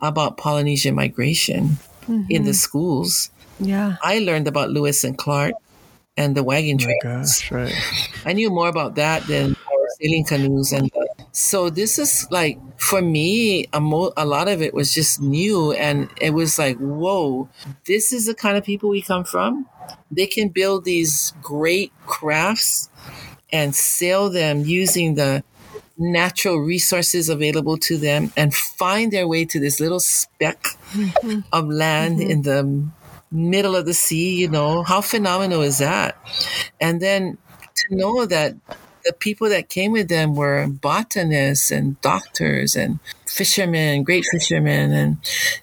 Speaker 3: about Polynesian migration mm-hmm. in the schools.
Speaker 1: Yeah.
Speaker 3: I learned about Lewis and Clark and the wagon trains. Oh gosh, right. I knew more about that than our sailing canoes and so this is like for me, a, mo- a lot of it was just new, and it was like, whoa, this is the kind of people we come from. They can build these great crafts and sell them using the natural resources available to them and find their way to this little speck mm-hmm. of land mm-hmm. in the middle of the sea, you know, how phenomenal is that? And then to know that the people that came with them were botanists and doctors and fishermen, great fishermen, and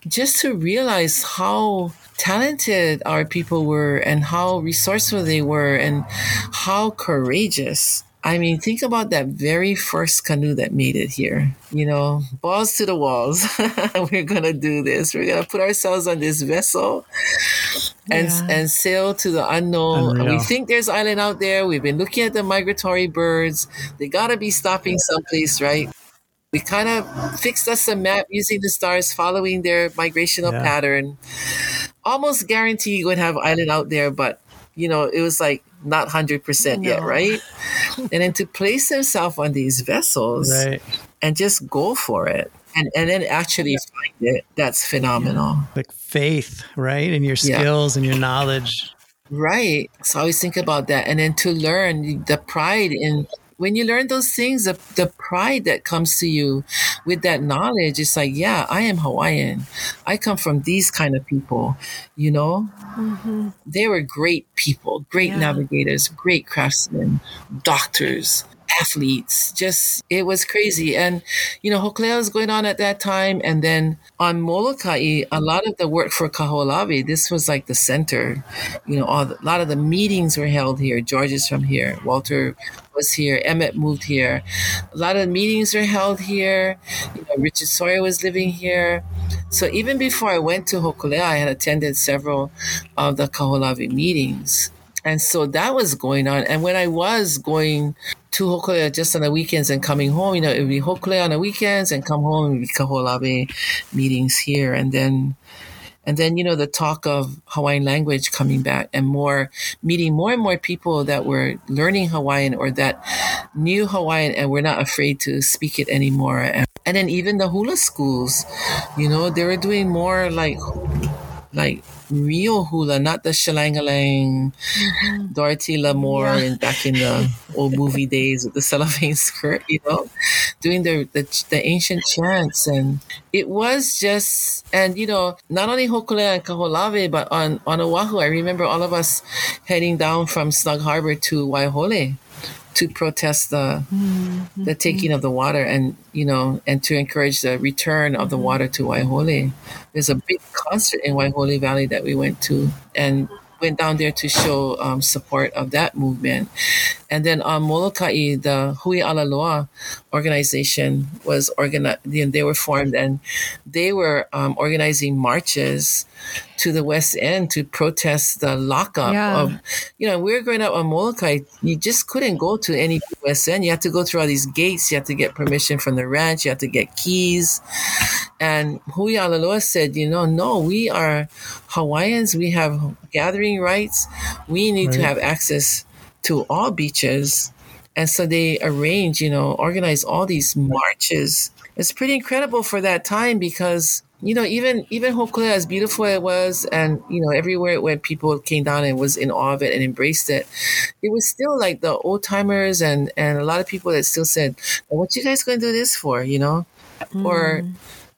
Speaker 3: just to realize how talented our people were and how resourceful they were and how courageous. I mean, think about that very first canoe that made it here. You know, balls to the walls. We're going to do this. We're going to put ourselves on this vessel and
Speaker 1: Yeah.
Speaker 3: and sail to the unknown.
Speaker 2: Unreal.
Speaker 3: We think there's island out there. We've been looking at the migratory birds. They got to be stopping someplace, right? We kind of fixed us a map using the stars, following their migrational
Speaker 2: Yeah.
Speaker 3: pattern. Almost guarantee you would have island out there, but you know it was like not hundred percent yet, right? and then to place themselves on these vessels
Speaker 2: Right.
Speaker 3: and just go for it, and and then actually find it. That's phenomenal.
Speaker 2: Like faith, right? And your
Speaker 3: Yeah.
Speaker 2: skills and your knowledge.
Speaker 3: Right. So I always think about that. And then to learn the pride in when you learn those things, the, the pride that comes to you with that knowledge, it's like, yeah, I am Hawaiian. I come from these kind of people, you know? Mm-hmm. They were great people, great
Speaker 1: Yeah.
Speaker 3: navigators, great craftsmen, doctors, athletes. Just, it was crazy. And, you know, Hokulea was going on at that time. And then on Molokai, a lot of the work for Kaho'olawe, this was like the center. You know, the, a lot of the meetings were held here. George is from here. Walter was here. Emmett moved here. A lot of meetings were held here. You know, Richard Sawyer was living here. So even before I went to Hokulea, I had attended several of the Kaho'olawe meetings. And so that was going on. And when I was going to Hokulea just on the weekends and coming home, you know, it would be Hokulea on the weekends and come home and be Kaho'olawe meetings here. And then and then, you know, the talk of Hawaiian language coming back and more meeting more and more people that were learning Hawaiian or that knew Hawaiian and were not afraid to speak it anymore. And, and then even the hula schools, you know, they were doing more like like real hula, not the shalangalang, mm-hmm. Dorothy Lamour
Speaker 1: Yeah.
Speaker 3: and back in the old movie days with the cellophane skirt, you know, doing the, the the ancient chants, and it was just, and you know, not only Hokulea and Kaho'olawe, but on on Oahu, I remember all of us heading down from Snug Harbor to Waiahole to protest the the taking of the water and you know and to encourage the return of the water to Waiahole. There's a big concert in Waiahole Valley that we went to and went down there to show um, support of that movement. And then on Molokai, the Hui Alaloa organization was organized. They were formed and they were um, organizing marches to the West End to protest the lockup
Speaker 1: Yeah.
Speaker 3: of you know, we were growing up on Molokai, you just couldn't go to any West End. You had to go through all these gates. You had to get permission from the ranch. You had to get keys. And Hui Alaloa said, you know, no, we are Hawaiians. We have gathering rights. We need to have access to all beaches. And so they arrange, you know, organize all these marches. It's pretty incredible for that time because you know, even even Hokulea, as beautiful it was, and you know, everywhere it went, people came down and was in awe of it and embraced it. It was still like the old timers and and a lot of people that still said, "What you guys going to do this for?" You know, or hmm.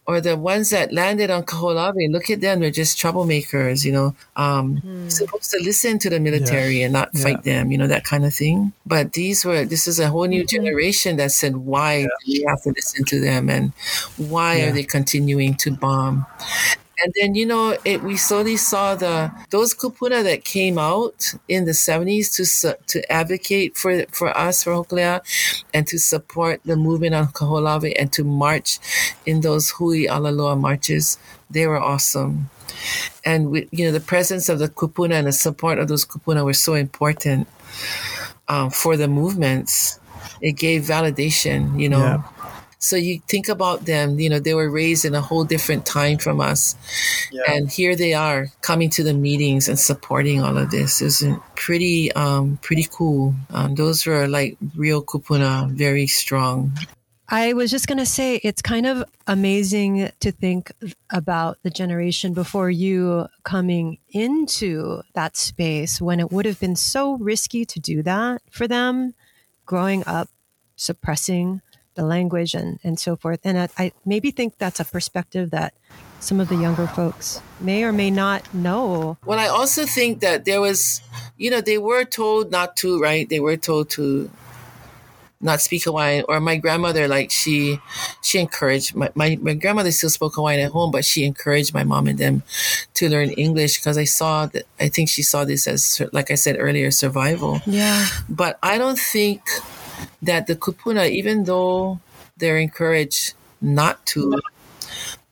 Speaker 3: Or the ones that landed on Kaho'olawe, look at them, they're just troublemakers, you know. Um, Supposed to listen to the military and not fight them, you know, that kind of thing. But these were, this is a whole new generation that said, why do we have to listen to them and why
Speaker 2: Yeah.
Speaker 3: are they continuing to bomb? And then, you know, it, we slowly saw the those kupuna that came out in the 70s to to advocate for for us, for Hokulea, and to support the movement on Kaho'olawe and to march in those Hui Alaloa marches. They were awesome. And, we, you know, the presence of the kupuna and the support of those kupuna were so important um, for the movements. It gave validation, you know.
Speaker 2: Yeah.
Speaker 3: So you think about them, you know, they were raised in a whole different time from us. And here they are coming to the meetings and supporting all of this. Isn't pretty um pretty cool. Um, those were like real kupuna, very strong.
Speaker 1: I was just going to say it's kind of amazing to think about the generation before you coming into that space when it would have been so risky to do that for them growing up suppressing the language and, and so forth. And I, I maybe think that's a perspective that some of the younger folks may or may not know.
Speaker 3: Well, I also think that there was, you know, they were told not to, right? They were told to not speak Hawaiian or my grandmother like she she encouraged my, my, my grandmother still spoke Hawaiian at home but she encouraged my mom and them to learn English because I saw that I think she saw this as like I said earlier survival
Speaker 1: yeah
Speaker 3: but I don't think that the kupuna even though they're encouraged not to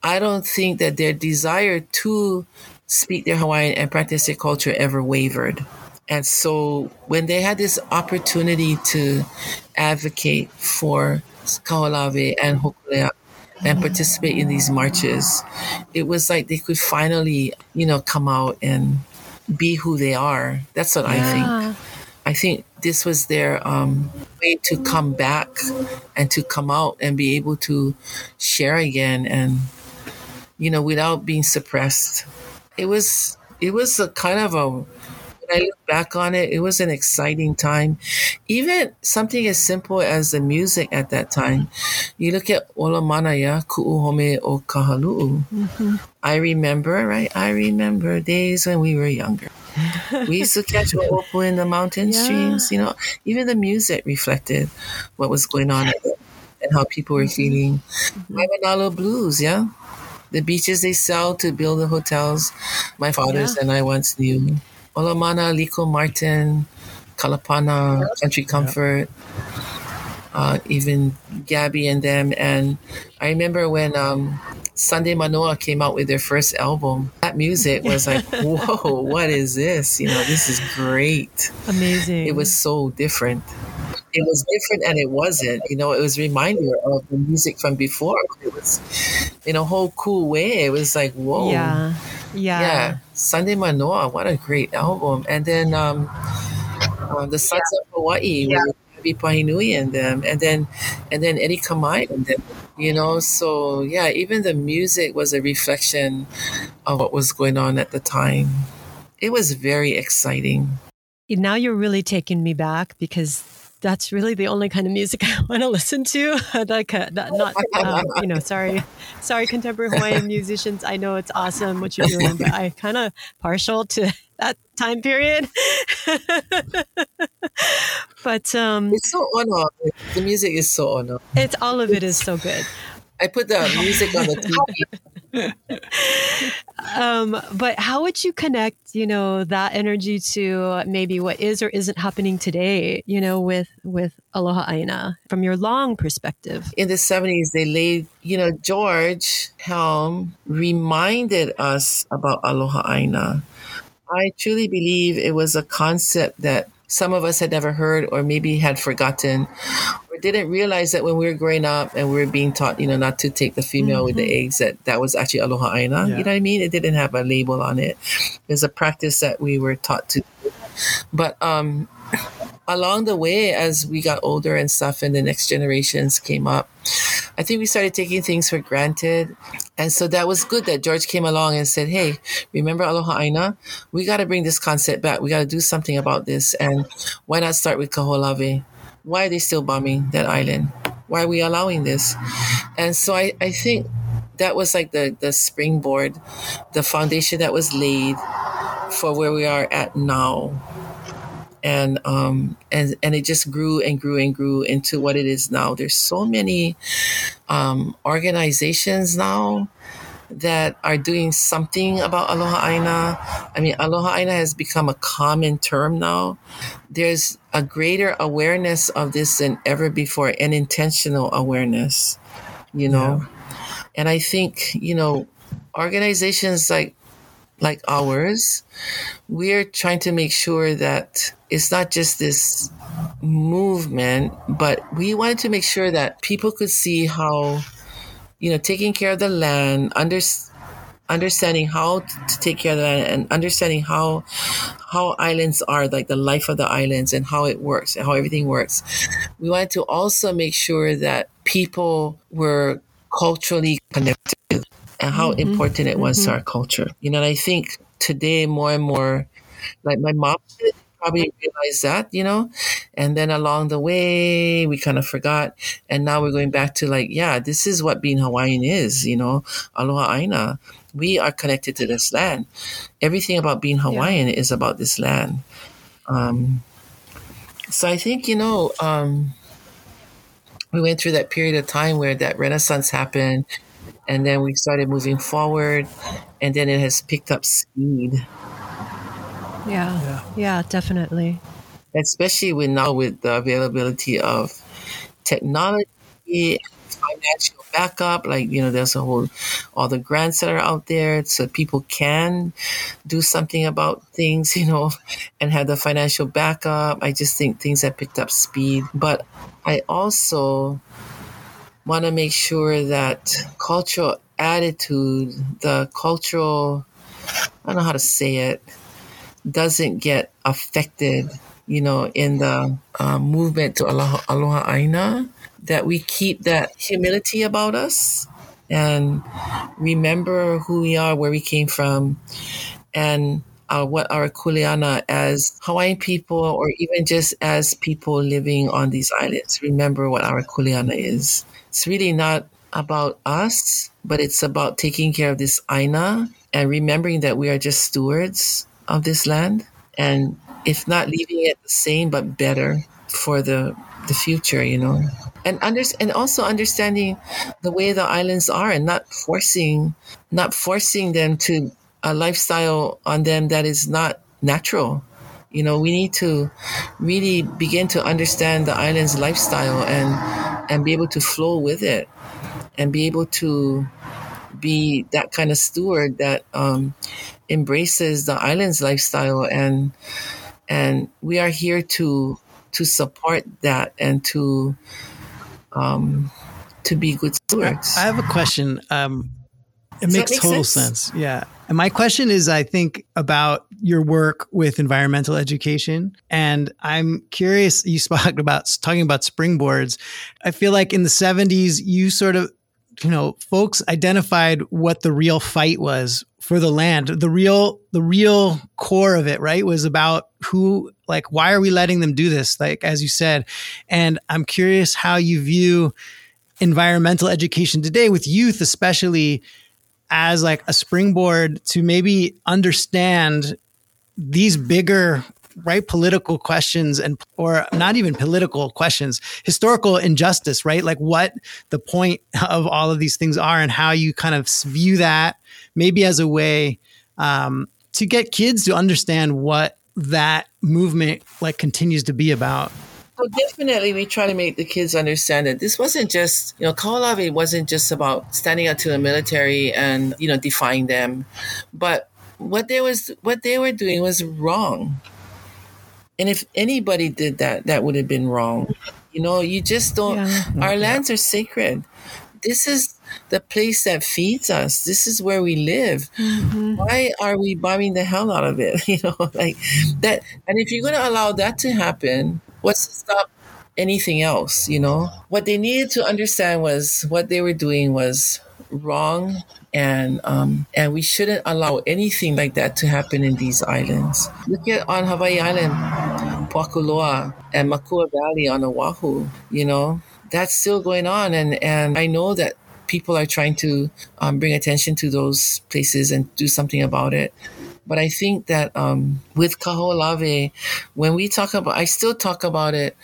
Speaker 3: I don't think that their desire to speak their Hawaiian and practice their culture ever wavered and so when they had this opportunity to advocate for Kaho'olawe and Hokulea and participate in these marches, it was like they could finally, you know, come out and be who they are. That's what yeah. I think. I think this was their um, way to come back and to come out and be able to share again and, you know, without being suppressed. It was it was a kind of a when I look back on it, it was an exciting time. Even something as simple as the music at that time. You look at Ola Manaya, Ku'uhome o Kahalu'u. Mm-hmm. I remember, right? I remember days when we were younger. we used to catch o'opu in the mountain yeah. streams, you know. Even the music reflected what was going on and how people were mm-hmm. feeling. Mm-hmm. Blues, yeah? The beaches they sell to build the hotels my fathers yeah. and I once knew. Olomana, Liko Martin, Kalapana, Country Comfort, uh, even Gabby and them. And I remember when um, Sunday Manoa came out with their first album. That music was like, whoa, what is this? You know, this is great.
Speaker 1: Amazing.
Speaker 3: It was so different. It was different and it wasn't. You know, it was a reminder of the music from before. It was in a whole cool way. It was like, whoa.
Speaker 1: Yeah. Yeah. Yeah.
Speaker 3: Sunday Manoa, what a great album. And then um, uh, the Sons yeah. of Hawaii yeah. with Pahinui and them, and then and then Eddie Kamae and them. You know, so yeah, even the music was a reflection of what was going on at the time. It was very exciting.
Speaker 1: Now you're really taking me back because that's really the only kind of music I want to listen to. like, uh, not, um, you know, sorry, sorry, contemporary Hawaiian musicians. I know it's awesome what you're doing, but I kind of partial to that time period. but um,
Speaker 3: it's so honor. The music is so honor.
Speaker 1: It's all of it is so good.
Speaker 3: I put the music on the TV
Speaker 1: um, but how would you connect, you know, that energy to maybe what is or isn't happening today, you know, with with Aloha Aina from your long perspective?
Speaker 3: In the 70s, they laid, you know, George Helm reminded us about Aloha Aina. I truly believe it was a concept that some of us had never heard or maybe had forgotten or didn't realize that when we were growing up and we were being taught, you know, not to take the female mm-hmm. with the mm-hmm. eggs, that that was actually aloha aina. Yeah. You know what I mean? It didn't have a label on it. It's a practice that we were taught to do. But um, along the way, as we got older and stuff, and the next generations came up, I think we started taking things for granted. And so that was good that George came along and said, Hey, remember Aloha Aina? We got to bring this concept back. We got to do something about this. And why not start with Kaho'olawe? Why are they still bombing that island? Why are we allowing this? And so I, I think that was like the, the springboard, the foundation that was laid for where we are at now and um, and and it just grew and grew and grew into what it is now. There's so many um, organizations now that are doing something about Aloha Aina. I mean, Aloha Aina has become a common term now. There's a greater awareness of this than ever before, an intentional awareness. You know, yeah. and I think you know organizations like like ours, we're trying to make sure that it's not just this movement, but we wanted to make sure that people could see how, you know, taking care of the land, under, understanding how to take care of the land, and understanding how how islands are, like the life of the islands and how it works and how everything works. We wanted to also make sure that people were culturally connected and how mm-hmm. important it was mm-hmm. to our culture. You know, and I think today more and more, like my mom probably realized that, you know, and then along the way we kind of forgot, and now we're going back to like, yeah, this is what being Hawaiian is, you know, aloha aina. We are connected to this land. Everything about being Hawaiian yeah. is about this land. Um, so I think you know. Um, we went through that period of time where that renaissance happened and then we started moving forward and then it has picked up speed
Speaker 1: yeah. Yeah, yeah definitely.
Speaker 3: Especially with now with the availability of technology financial backup like you know there's a whole all the grants that are out there so people can do something about things you know and have the financial backup. I just think things have picked up speed. But i also want to make sure that cultural attitude the cultural i don't know how to say it doesn't get affected you know in the uh, movement to aloha, aloha aina that we keep that humility about us and remember who we are, where we came from, and uh, what our kuleana as Hawaiian people, or even just as people living on these islands. Remember what our kuleana is. It's really not about us, but it's about taking care of this aina and remembering that we are just stewards of this land, and if not leaving it the same but better for the the future, you know? And under, and also understanding the way the islands are and not forcing not forcing them to a lifestyle on them that is not natural. You know we need to really begin to understand the island's lifestyle and and be able to flow with it and be able to be that kind of steward that um, embraces the island's lifestyle and and we are here to to support that and to um, to be good stewards.
Speaker 2: I have a question. Um, it makes make total sense? sense. Yeah. And my question is, I think about your work with environmental education. And I'm curious, you spoke about talking about springboards. I feel like in the 70s, you sort of, you know, folks identified what the real fight was for the land. The real, the real core of it, right, was about who like why are we letting them do this like as you said and i'm curious how you view environmental education today with youth especially as like a springboard to maybe understand these bigger right political questions and or not even political questions historical injustice right like what the point of all of these things are and how you kind of view that maybe as a way um, to get kids to understand what that movement like continues to be about?
Speaker 3: Well, definitely, we try to make the kids understand that this wasn't just, you know, Kaho'olawe wasn't just about standing up to the military and, you know, defying them, but what they was what they were doing was wrong. And if anybody did that, that would have been wrong. You know, you just don't. Yeah. Our lands are sacred. This is the place that feeds us. This is where we live. Mm-hmm. Why are we bombing the hell out of it? You know, like that. And if you're going to allow that to happen, what's to stop anything else? You know, what they needed to understand was what they were doing was wrong and um, and we shouldn't allow anything like that to happen in these islands. Look at on Hawaii Island, Pohakuloa and Makua Valley on Oahu. You know that's still going on, and and I know that people are trying to um, bring attention to those places and do something about it. But I think that um, with Kaho'olawe, when we talk about, I still talk about it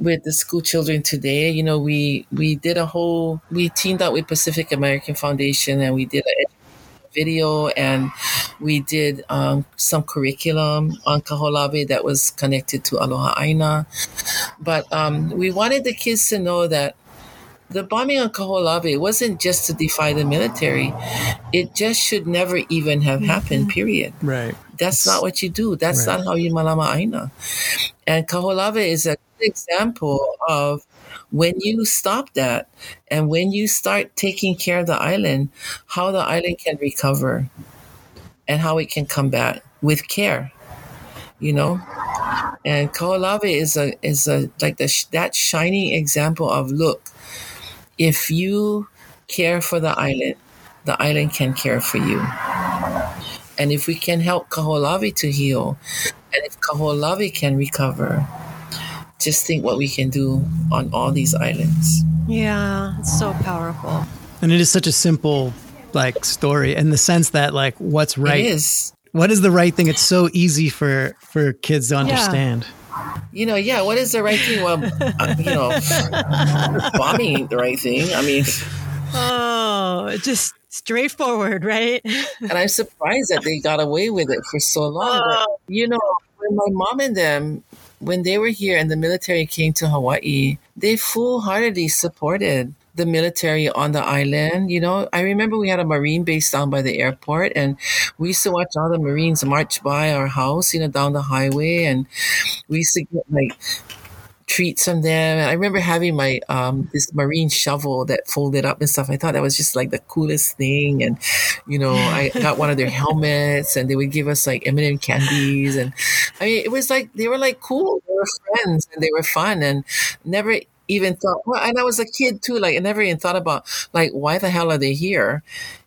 Speaker 3: with the school children today. You know, we we did a whole, we teamed up with Pacific American Foundation and we did a video and we did um, some curriculum on Kaho'olawe that was connected to Aloha Aina. But um, we wanted the kids to know that the bombing on Kaho'olawe wasn't just to defy the military. It just should never even have mm-hmm. happened, period.
Speaker 2: Right.
Speaker 3: That's not what you do. That's right. not how you malama aina. And Kaho'olawe is a example of when you stop that and when you start taking care of the island, how the island can recover and how it can come back with care, you know? And Kaho'olawe is a is a like the that shining example of look, if you care for the island, the island can care for you. And if we can help Kaho'olawe to heal, and if Kaho'olawe can recover, just think what we can do on all these islands.
Speaker 1: Yeah, it's so powerful.
Speaker 2: And it is such a simple like story in the sense that like what's right
Speaker 3: it is.
Speaker 2: What is the right thing? It's so easy for for kids to understand.
Speaker 1: Yeah.
Speaker 3: you know, yeah, what is the right thing? Well, uh, you know, bombing ain't the right thing. I mean,
Speaker 1: oh, just straightforward, right?
Speaker 3: and I'm surprised that they got away with it for so long. But, you know, when my mom and them, when they were here and the military came to Hawaii, they full heartedly supported the military on the island. You know, I remember we had a Marine base down by the airport, and we used to watch all the Marines march by our house, you know, down the highway, and we used to get like treats from them. And I remember having my um this marine shovel that folded up and stuff. I thought that was just like the coolest thing. And you know, I got one of their helmets, and they would give us like M&M candies, and I mean, it was like they were like cool. They were friends, and they were fun, and never even thought. Well, and I was a kid too. Like I never even thought about like why the hell are they here?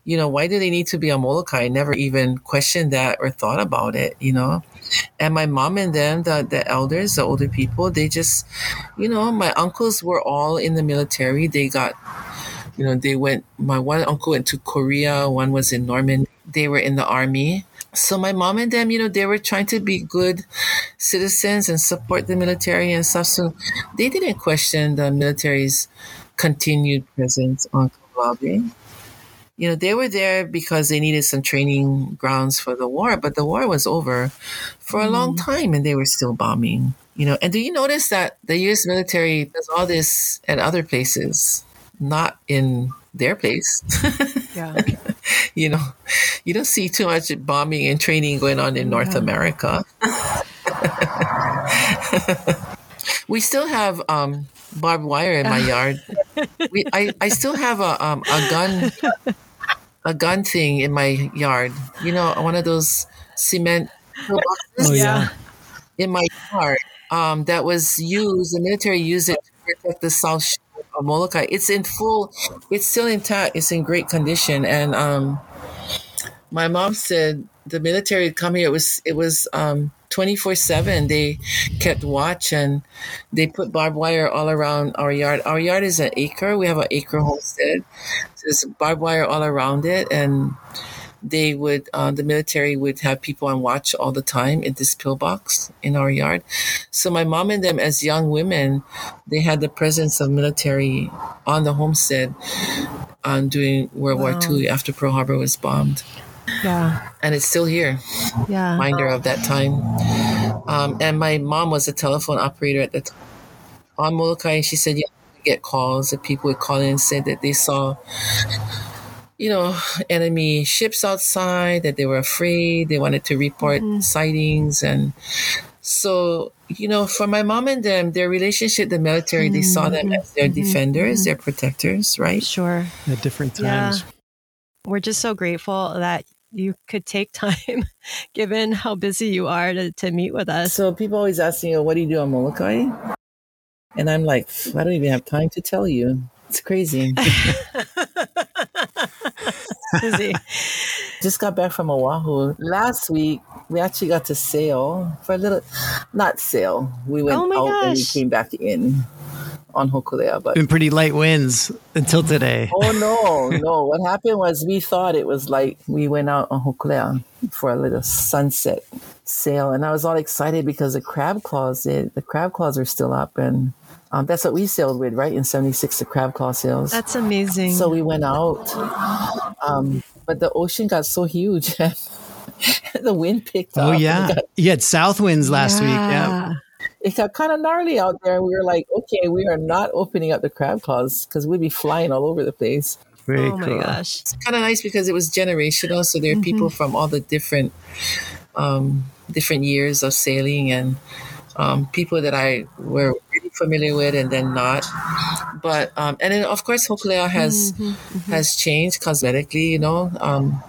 Speaker 3: You know, why do they need to be a Molokai? I never even questioned that or thought about it. You know. And my mom and them, the, the elders, the older people, they just, you know, my uncles were all in the military. They got, you know, they went, my one uncle went to Korea, one was in Norman. They were in the army. So my mom and them, you know, they were trying to be good citizens and support the military and stuff. So they didn't question the military's continued presence on Kaho'olawe you know, they were there because they needed some training grounds for the war, but the war was over for a long time and they were still bombing. You know, and do you notice that the US military does all this at other places, not in their place?
Speaker 1: Yeah.
Speaker 3: you know, you don't see too much bombing and training going on in North
Speaker 1: Yeah.
Speaker 3: America. we still have um, barbed wire in my yard. We, I, I still have a um, a gun a gun thing in my yard. You know, one of those cement pillboxes
Speaker 2: Oh. Yeah.
Speaker 3: in my yard um, that was used. The military used it to protect the South Shore of Molokai. It's in full. It's still intact. It's in great condition. And um, my mom said the military had come here. It was it was um, 24/7. They kept watch and they put barbed wire all around our yard. Our yard is an acre. We have an acre homestead. There's barbed wire all around it and they would uh, the military would have people on watch all the time in this pillbox in our yard. So my mom and them as young women they had the presence of military on the homestead um, during world war ii after pearl harbor was bombed.
Speaker 1: Yeah.
Speaker 3: and it's still here.
Speaker 1: Yeah.
Speaker 3: reminder of that time. Um, and my mom was a telephone operator at the time on molokai and she said yeah get calls that people would call in and said that they saw you know, enemy ships outside, that they were afraid, they wanted to report mm-hmm. sightings. And so, you know, for my mom and them, their relationship, the military, they saw them as their mm-hmm. defenders, mm-hmm. their protectors, right?
Speaker 1: Sure.
Speaker 2: At different
Speaker 1: Yeah.
Speaker 2: times.
Speaker 1: We're just so grateful that you could take time, given how busy you are, to, to meet with us.
Speaker 3: So people always ask me, oh, what do you do on Molokai? And I'm like, I don't even have time to tell you. It's crazy. Just got back from Oahu. Last week, we actually got to sail for a little, not sail. We went
Speaker 1: Oh
Speaker 3: out and we came back in on Hokulea. But
Speaker 2: Been pretty light winds until today.
Speaker 3: oh no, no. What happened was we thought it was like we went out on Hokulea for a little sunset sail. And I was all excited because the crab claws, the, the crab claws are still up. And um, that's what we sailed with, right? In 76, the crab claw sails.
Speaker 1: That's amazing.
Speaker 3: So we went out, um, but the ocean got so huge, the wind picked up.
Speaker 2: Oh
Speaker 3: and
Speaker 2: yeah,
Speaker 3: got,
Speaker 2: you had south winds last week. Yeah,
Speaker 3: it got kind of gnarly out there. We were like, okay, we are not opening up the crab claws because we'd be flying all over the place.
Speaker 2: very
Speaker 1: oh my gosh.
Speaker 3: It's kind of nice because it was generational. So there are people from all the different, um, different years of sailing and um, people that I were really familiar with and then not. But um, and then of course Hokulea has has changed cosmetically. You know, um,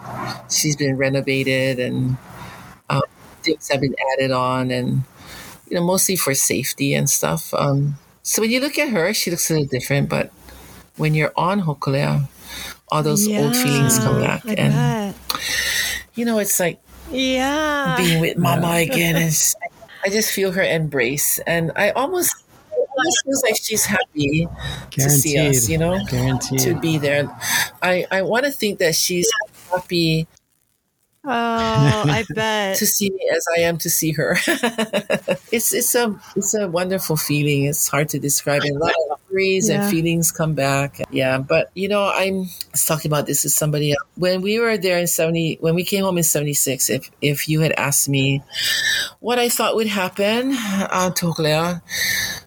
Speaker 3: she's been renovated and um, things have been added on, and you know mostly for safety and stuff. Um, so when you look at her, she looks a little different, but when you're on Hokulea, all those old feelings come back,
Speaker 1: I
Speaker 3: and
Speaker 1: bet.
Speaker 3: you know it's like
Speaker 1: Yeah.
Speaker 3: being with Mama again. Is I just feel her embrace, and I almost almost feels like she's happy to see us. You know,
Speaker 2: Guaranteed.
Speaker 3: to be there. I I want to think that she's happy
Speaker 1: Oh, I bet.
Speaker 3: to see me as I am to see her. it's it's a it's a wonderful feeling. It's hard to describe. And a lot of memories
Speaker 1: Yeah.
Speaker 3: and feelings come back. Yeah, but you know, I'm talking about this with somebody else. When we were there in seventy, when we came home in seventy six, if if you had asked me what I thought would happen uh, to Hokulea,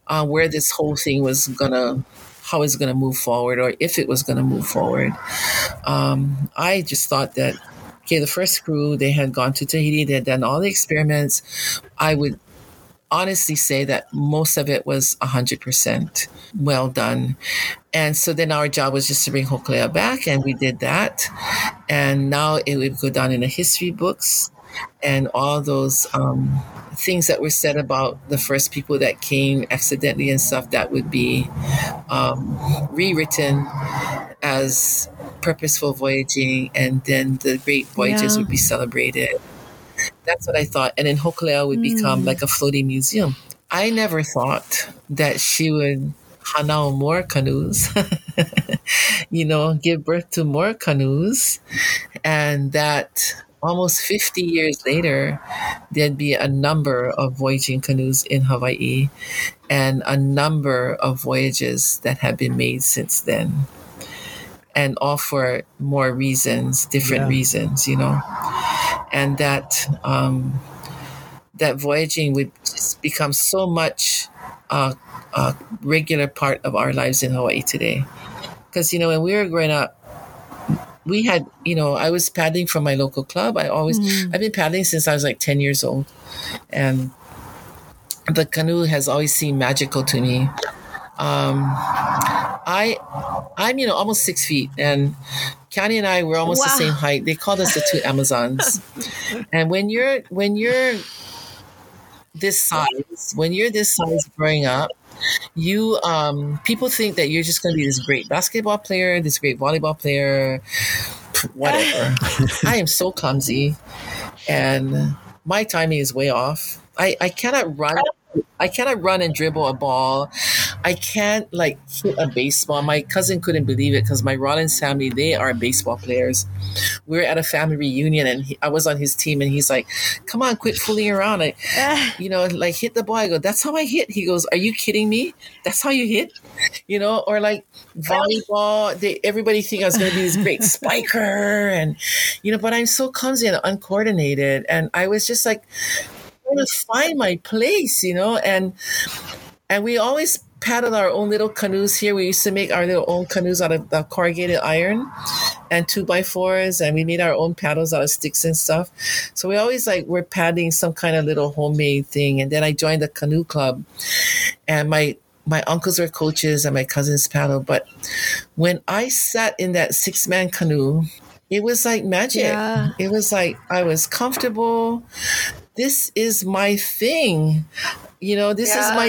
Speaker 3: uh, where this whole thing was gonna. How it's going to move forward, or if it was going to move forward. Um, I just thought that okay, the first crew, they had gone to Tahiti, they had done all the experiments. I would honestly say that most of it was 100% well done. And so then our job was just to bring Hokulea back, and we did that. And now it would go down in the history books and all those um, things that were said about the first people that came accidentally and stuff that would be um, rewritten as purposeful voyaging, and then the great voyages
Speaker 1: Yeah.
Speaker 3: would be celebrated. That's what I thought. And then Hokulea would become like a floating museum. I never thought that she would hanau more canoes, you know, give birth to more canoes, and that almost 50 years later, there'd be a number of voyaging canoes in Hawaii and a number of voyages that have been made since then. And all for more reasons, different
Speaker 2: Yeah.
Speaker 3: reasons, you know. And that um, that voyaging would become so much uh, a regular part of our lives in Hawaii today. Because you know, when we were growing up, we had you know I was paddling from my local club. I always I've been paddling since I was like ten years old, and the canoe has always seemed magical to me. Um, I I'm you know almost six feet, and Kiani and I were almost the same height. They called us the two Amazons. and when you're when you're this size, when you're this size growing up, you um people think that you're just going to be this great basketball player, this great volleyball player, whatever. I am so clumsy, and my timing is way off. I I cannot run. I cannot run and dribble a ball. I can't like hit a baseball. My cousin couldn't believe it because my Rawlins family, they are baseball players. We were at a family reunion and he, I was on his team and he's like, come on, quit fooling around. I, you know, like hit the ball. I go, that's how I hit. He goes, are you kidding me? That's how you hit? You know, or like volleyball, they, everybody think I was going to be this great spiker and, you know, but I'm so clumsy and uncoordinated. And I was just like, trying to find my place, you know, and and we always paddled our own little canoes here. We used to make our little own canoes out of the corrugated iron and two by fours, and we made our own paddles out of sticks and stuff. So we always like were paddling some kind of little homemade thing. And then I joined the canoe club, and my my uncles were coaches and my cousins paddled. But when I sat in that six man canoe, it was like magic.
Speaker 1: Yeah.
Speaker 3: It was like I was comfortable. This is my thing. You know, this is my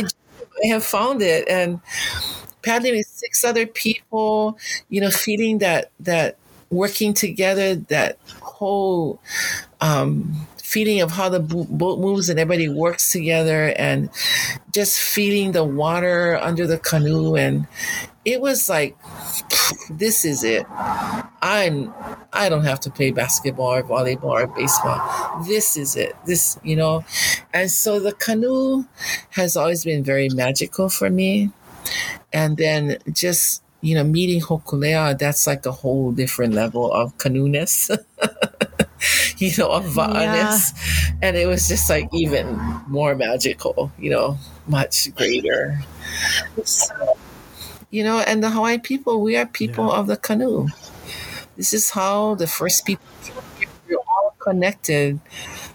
Speaker 3: I have found it. And paddling with six other people, you know, feeling that that working together, that whole um, feeling of how the boat moves and everybody works together, and just feeling the water under the canoe, and it was like, this is it. I'm I don't have to play basketball or volleyball or baseball. This is it. This, you know. And so the canoe has always been very magical for me. And then just, you know, meeting Hokulea, that's like a whole different level of canoe-ness. you know, of va'aness. And it was just like even more magical, you know, much greater. So, you know, and the Hawaiian people, we are people
Speaker 2: Yeah.
Speaker 3: of the canoe. This is how the first people we're all connected.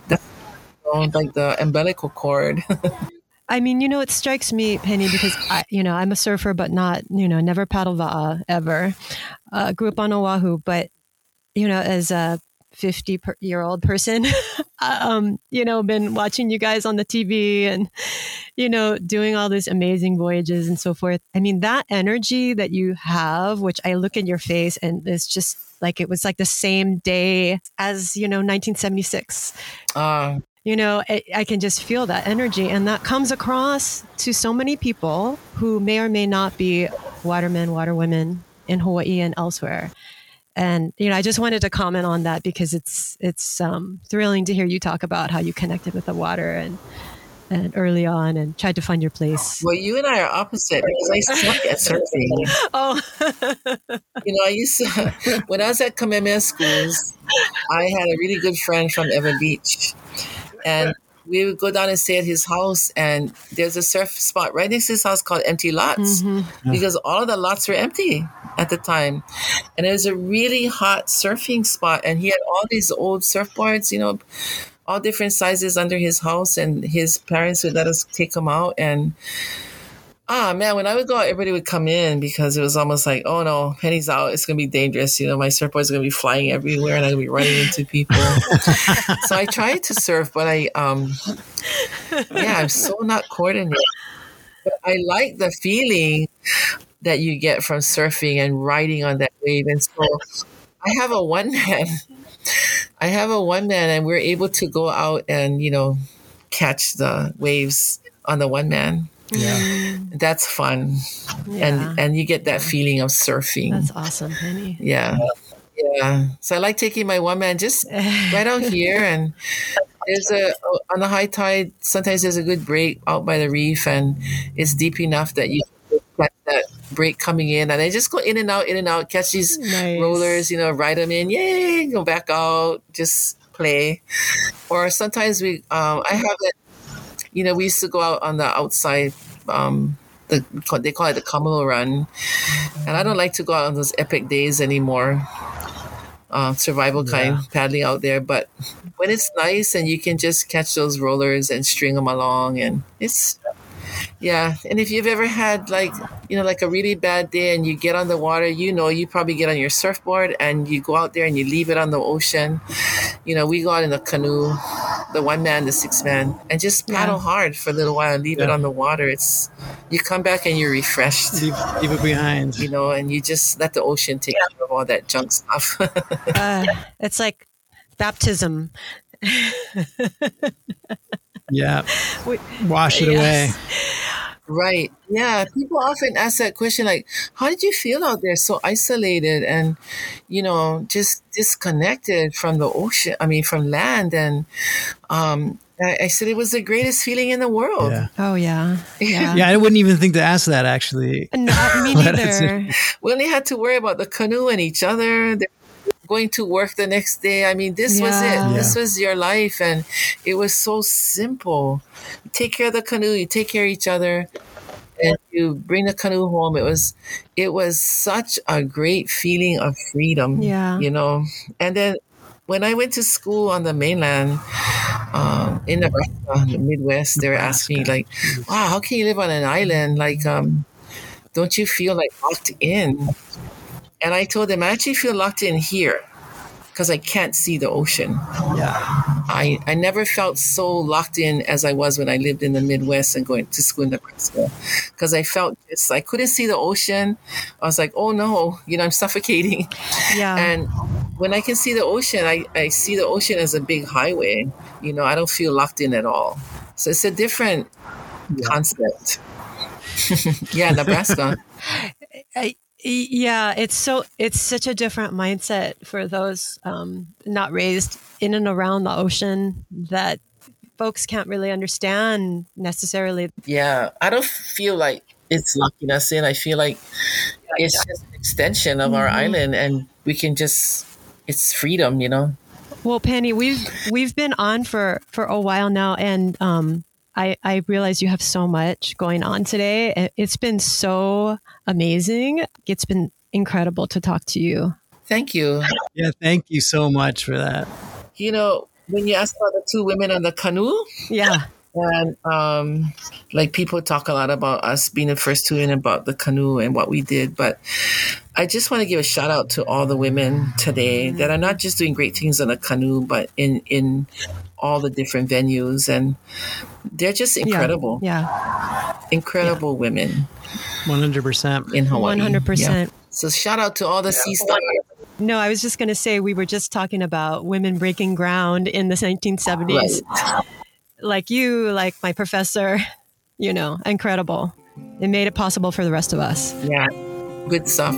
Speaker 3: The, you know, like the umbilical cord.
Speaker 1: I mean, you know, it strikes me, Penny, because I, you know, I'm a surfer, but not, you know, never paddle va'a ever. Uh, grew up on Oahu, but you know, as a 50 per- year old person, um, you know, been watching you guys on the TV and, you know, doing all these amazing voyages and so forth. I mean, that energy that you have, which I look in your face and it's just like it was like the same day as, you know, 1976
Speaker 3: uh,
Speaker 1: you know I, I can just feel that energy and that comes across to so many people who may or may not be watermen waterwomen in hawaii and elsewhere and you know, I just wanted to comment on that because it's it's um, thrilling to hear you talk about how you connected with the water and and early on and tried to find your place.
Speaker 3: Well, you and I are opposite because I suck at surfing.
Speaker 1: Oh,
Speaker 3: You know, I used to, when I was at Kamehameha schools, I had a really good friend from Ewa Beach. And we would go down and stay at his house, and there's a surf spot right next to his house called Empty Lots mm-hmm. because all of the lots were empty at the time. And it was a really hot surfing spot, and he had all these old surfboards, you know, all different sizes under his house, and his parents would let us take them out. And ah, man, when I would go out, everybody would come in because it was almost like, oh no, Penny's out. It's going to be dangerous. You know, my surfboard's going to be flying everywhere and I'm going to be running into people. so I tried to surf, but I, um, yeah, I'm so not coordinated. But I like the feeling that you get from surfing and riding on that wave. And so I have a one man. I have a one man, and we're able to go out and you know catch the waves on the one man.
Speaker 2: Yeah.
Speaker 3: That's fun,
Speaker 1: yeah.
Speaker 3: and and you get that feeling of surfing.
Speaker 1: that's awesome, Penny.
Speaker 3: yeah, yeah. So I like taking my one man just right out here, and there's a on the high tide. Sometimes there's a good break out by the reef, and it's deep enough that you catch that break coming in, and I just go in and out, in and out, catch these
Speaker 1: Nice.
Speaker 3: rollers, you know, ride them in, yay, go back out, just play. Or sometimes we, um, I have it, you know, we used to go out on the outside, um, the, they call it the Kamalo run. And I don't like to go out on those epic days anymore, uh, survival kind, paddling out there. But when it's nice and you can just catch those rollers and string them along, and it's, yeah. And if you've ever had like, you know, like a really bad day and you get on the water, you know, you probably get on your surfboard and you go out there and you leave it on the ocean. You know, we go out in a canoe, the one man, the six man, and just paddle
Speaker 1: Yeah.
Speaker 3: hard for a little while and leave it on the water. It's, you come back and you're refreshed,
Speaker 2: Leave, leave it behind.
Speaker 3: you know, and you just let the ocean take care of all that junk stuff.
Speaker 1: Uh, it's like baptism.
Speaker 2: Yeah.
Speaker 1: We-
Speaker 2: Wash it
Speaker 1: Yes.
Speaker 2: away.
Speaker 3: Right. Yeah. People often ask that question, like, how did you feel out there so isolated and, you know, just disconnected from the ocean? I mean, from land. And um, I, I said it was the greatest feeling in the world.
Speaker 2: Yeah.
Speaker 1: Oh yeah, yeah.
Speaker 2: Yeah. I wouldn't even think to ask that actually.
Speaker 1: Not me
Speaker 2: But
Speaker 1: neither.
Speaker 3: We only had to worry about the canoe and each other. They're Going to work the next day. I mean, this was
Speaker 1: Yeah.
Speaker 3: it. This was your life. And it was so simple. You take care of the canoe, you take care of each other. and you bring the canoe home. It was it was such a great feeling of freedom.
Speaker 1: Yeah.
Speaker 3: You know. And then when I went to school on the mainland, um, in Nebraska, the Midwest, they were asking me like, Wow, how can you live on an island? Like, um, don't you feel like locked in? And I told them I actually feel locked in here because I can't see the ocean.
Speaker 2: Yeah.
Speaker 3: I, I never felt so locked in as I was when I lived in the Midwest and going to school in Nebraska because I felt just I couldn't see the ocean. I was like, oh no, you know, I'm suffocating.
Speaker 1: Yeah.
Speaker 3: And when I can see the ocean, I, I see the ocean as a big highway. You know, I don't feel locked in at all. So it's a different concept. yeah, Nebraska.
Speaker 1: I, y- yeah, it's so it's such a different mindset for those um, not raised in and around the ocean that folks can't really understand necessarily.
Speaker 3: Yeah, I don't feel like it's locking us in. I feel like it's just an extension of our island, and we can just it's freedom, you know.
Speaker 1: Well, Penny, we've we've been on for for a while now, and um, I I realize you have so much going on today. It- It's been so amazing. It's been incredible to talk to you.
Speaker 3: Thank you.
Speaker 2: Yeah. Thank you so much for that.
Speaker 3: You know, when you asked about the two women on the canoe,
Speaker 1: Yeah,
Speaker 3: and um, like people talk a lot about us being the first two in about the canoe and what we did, but I just want to give a shout out to all the women today that are not just doing great things on a canoe, but in in all the different venues, and they're just
Speaker 1: Yeah.
Speaker 3: incredible,
Speaker 1: Yeah,
Speaker 3: incredible women
Speaker 2: One hundred percent.
Speaker 3: in Hawaii.
Speaker 1: one hundred
Speaker 3: Yeah.
Speaker 1: percent.
Speaker 3: So shout out to all the sea stars.
Speaker 1: No, I was just going to say we were just talking about women breaking ground in the 1970s. Like you, like my professor, you know, incredible. It made it possible for the rest of us.
Speaker 3: Yeah, good stuff.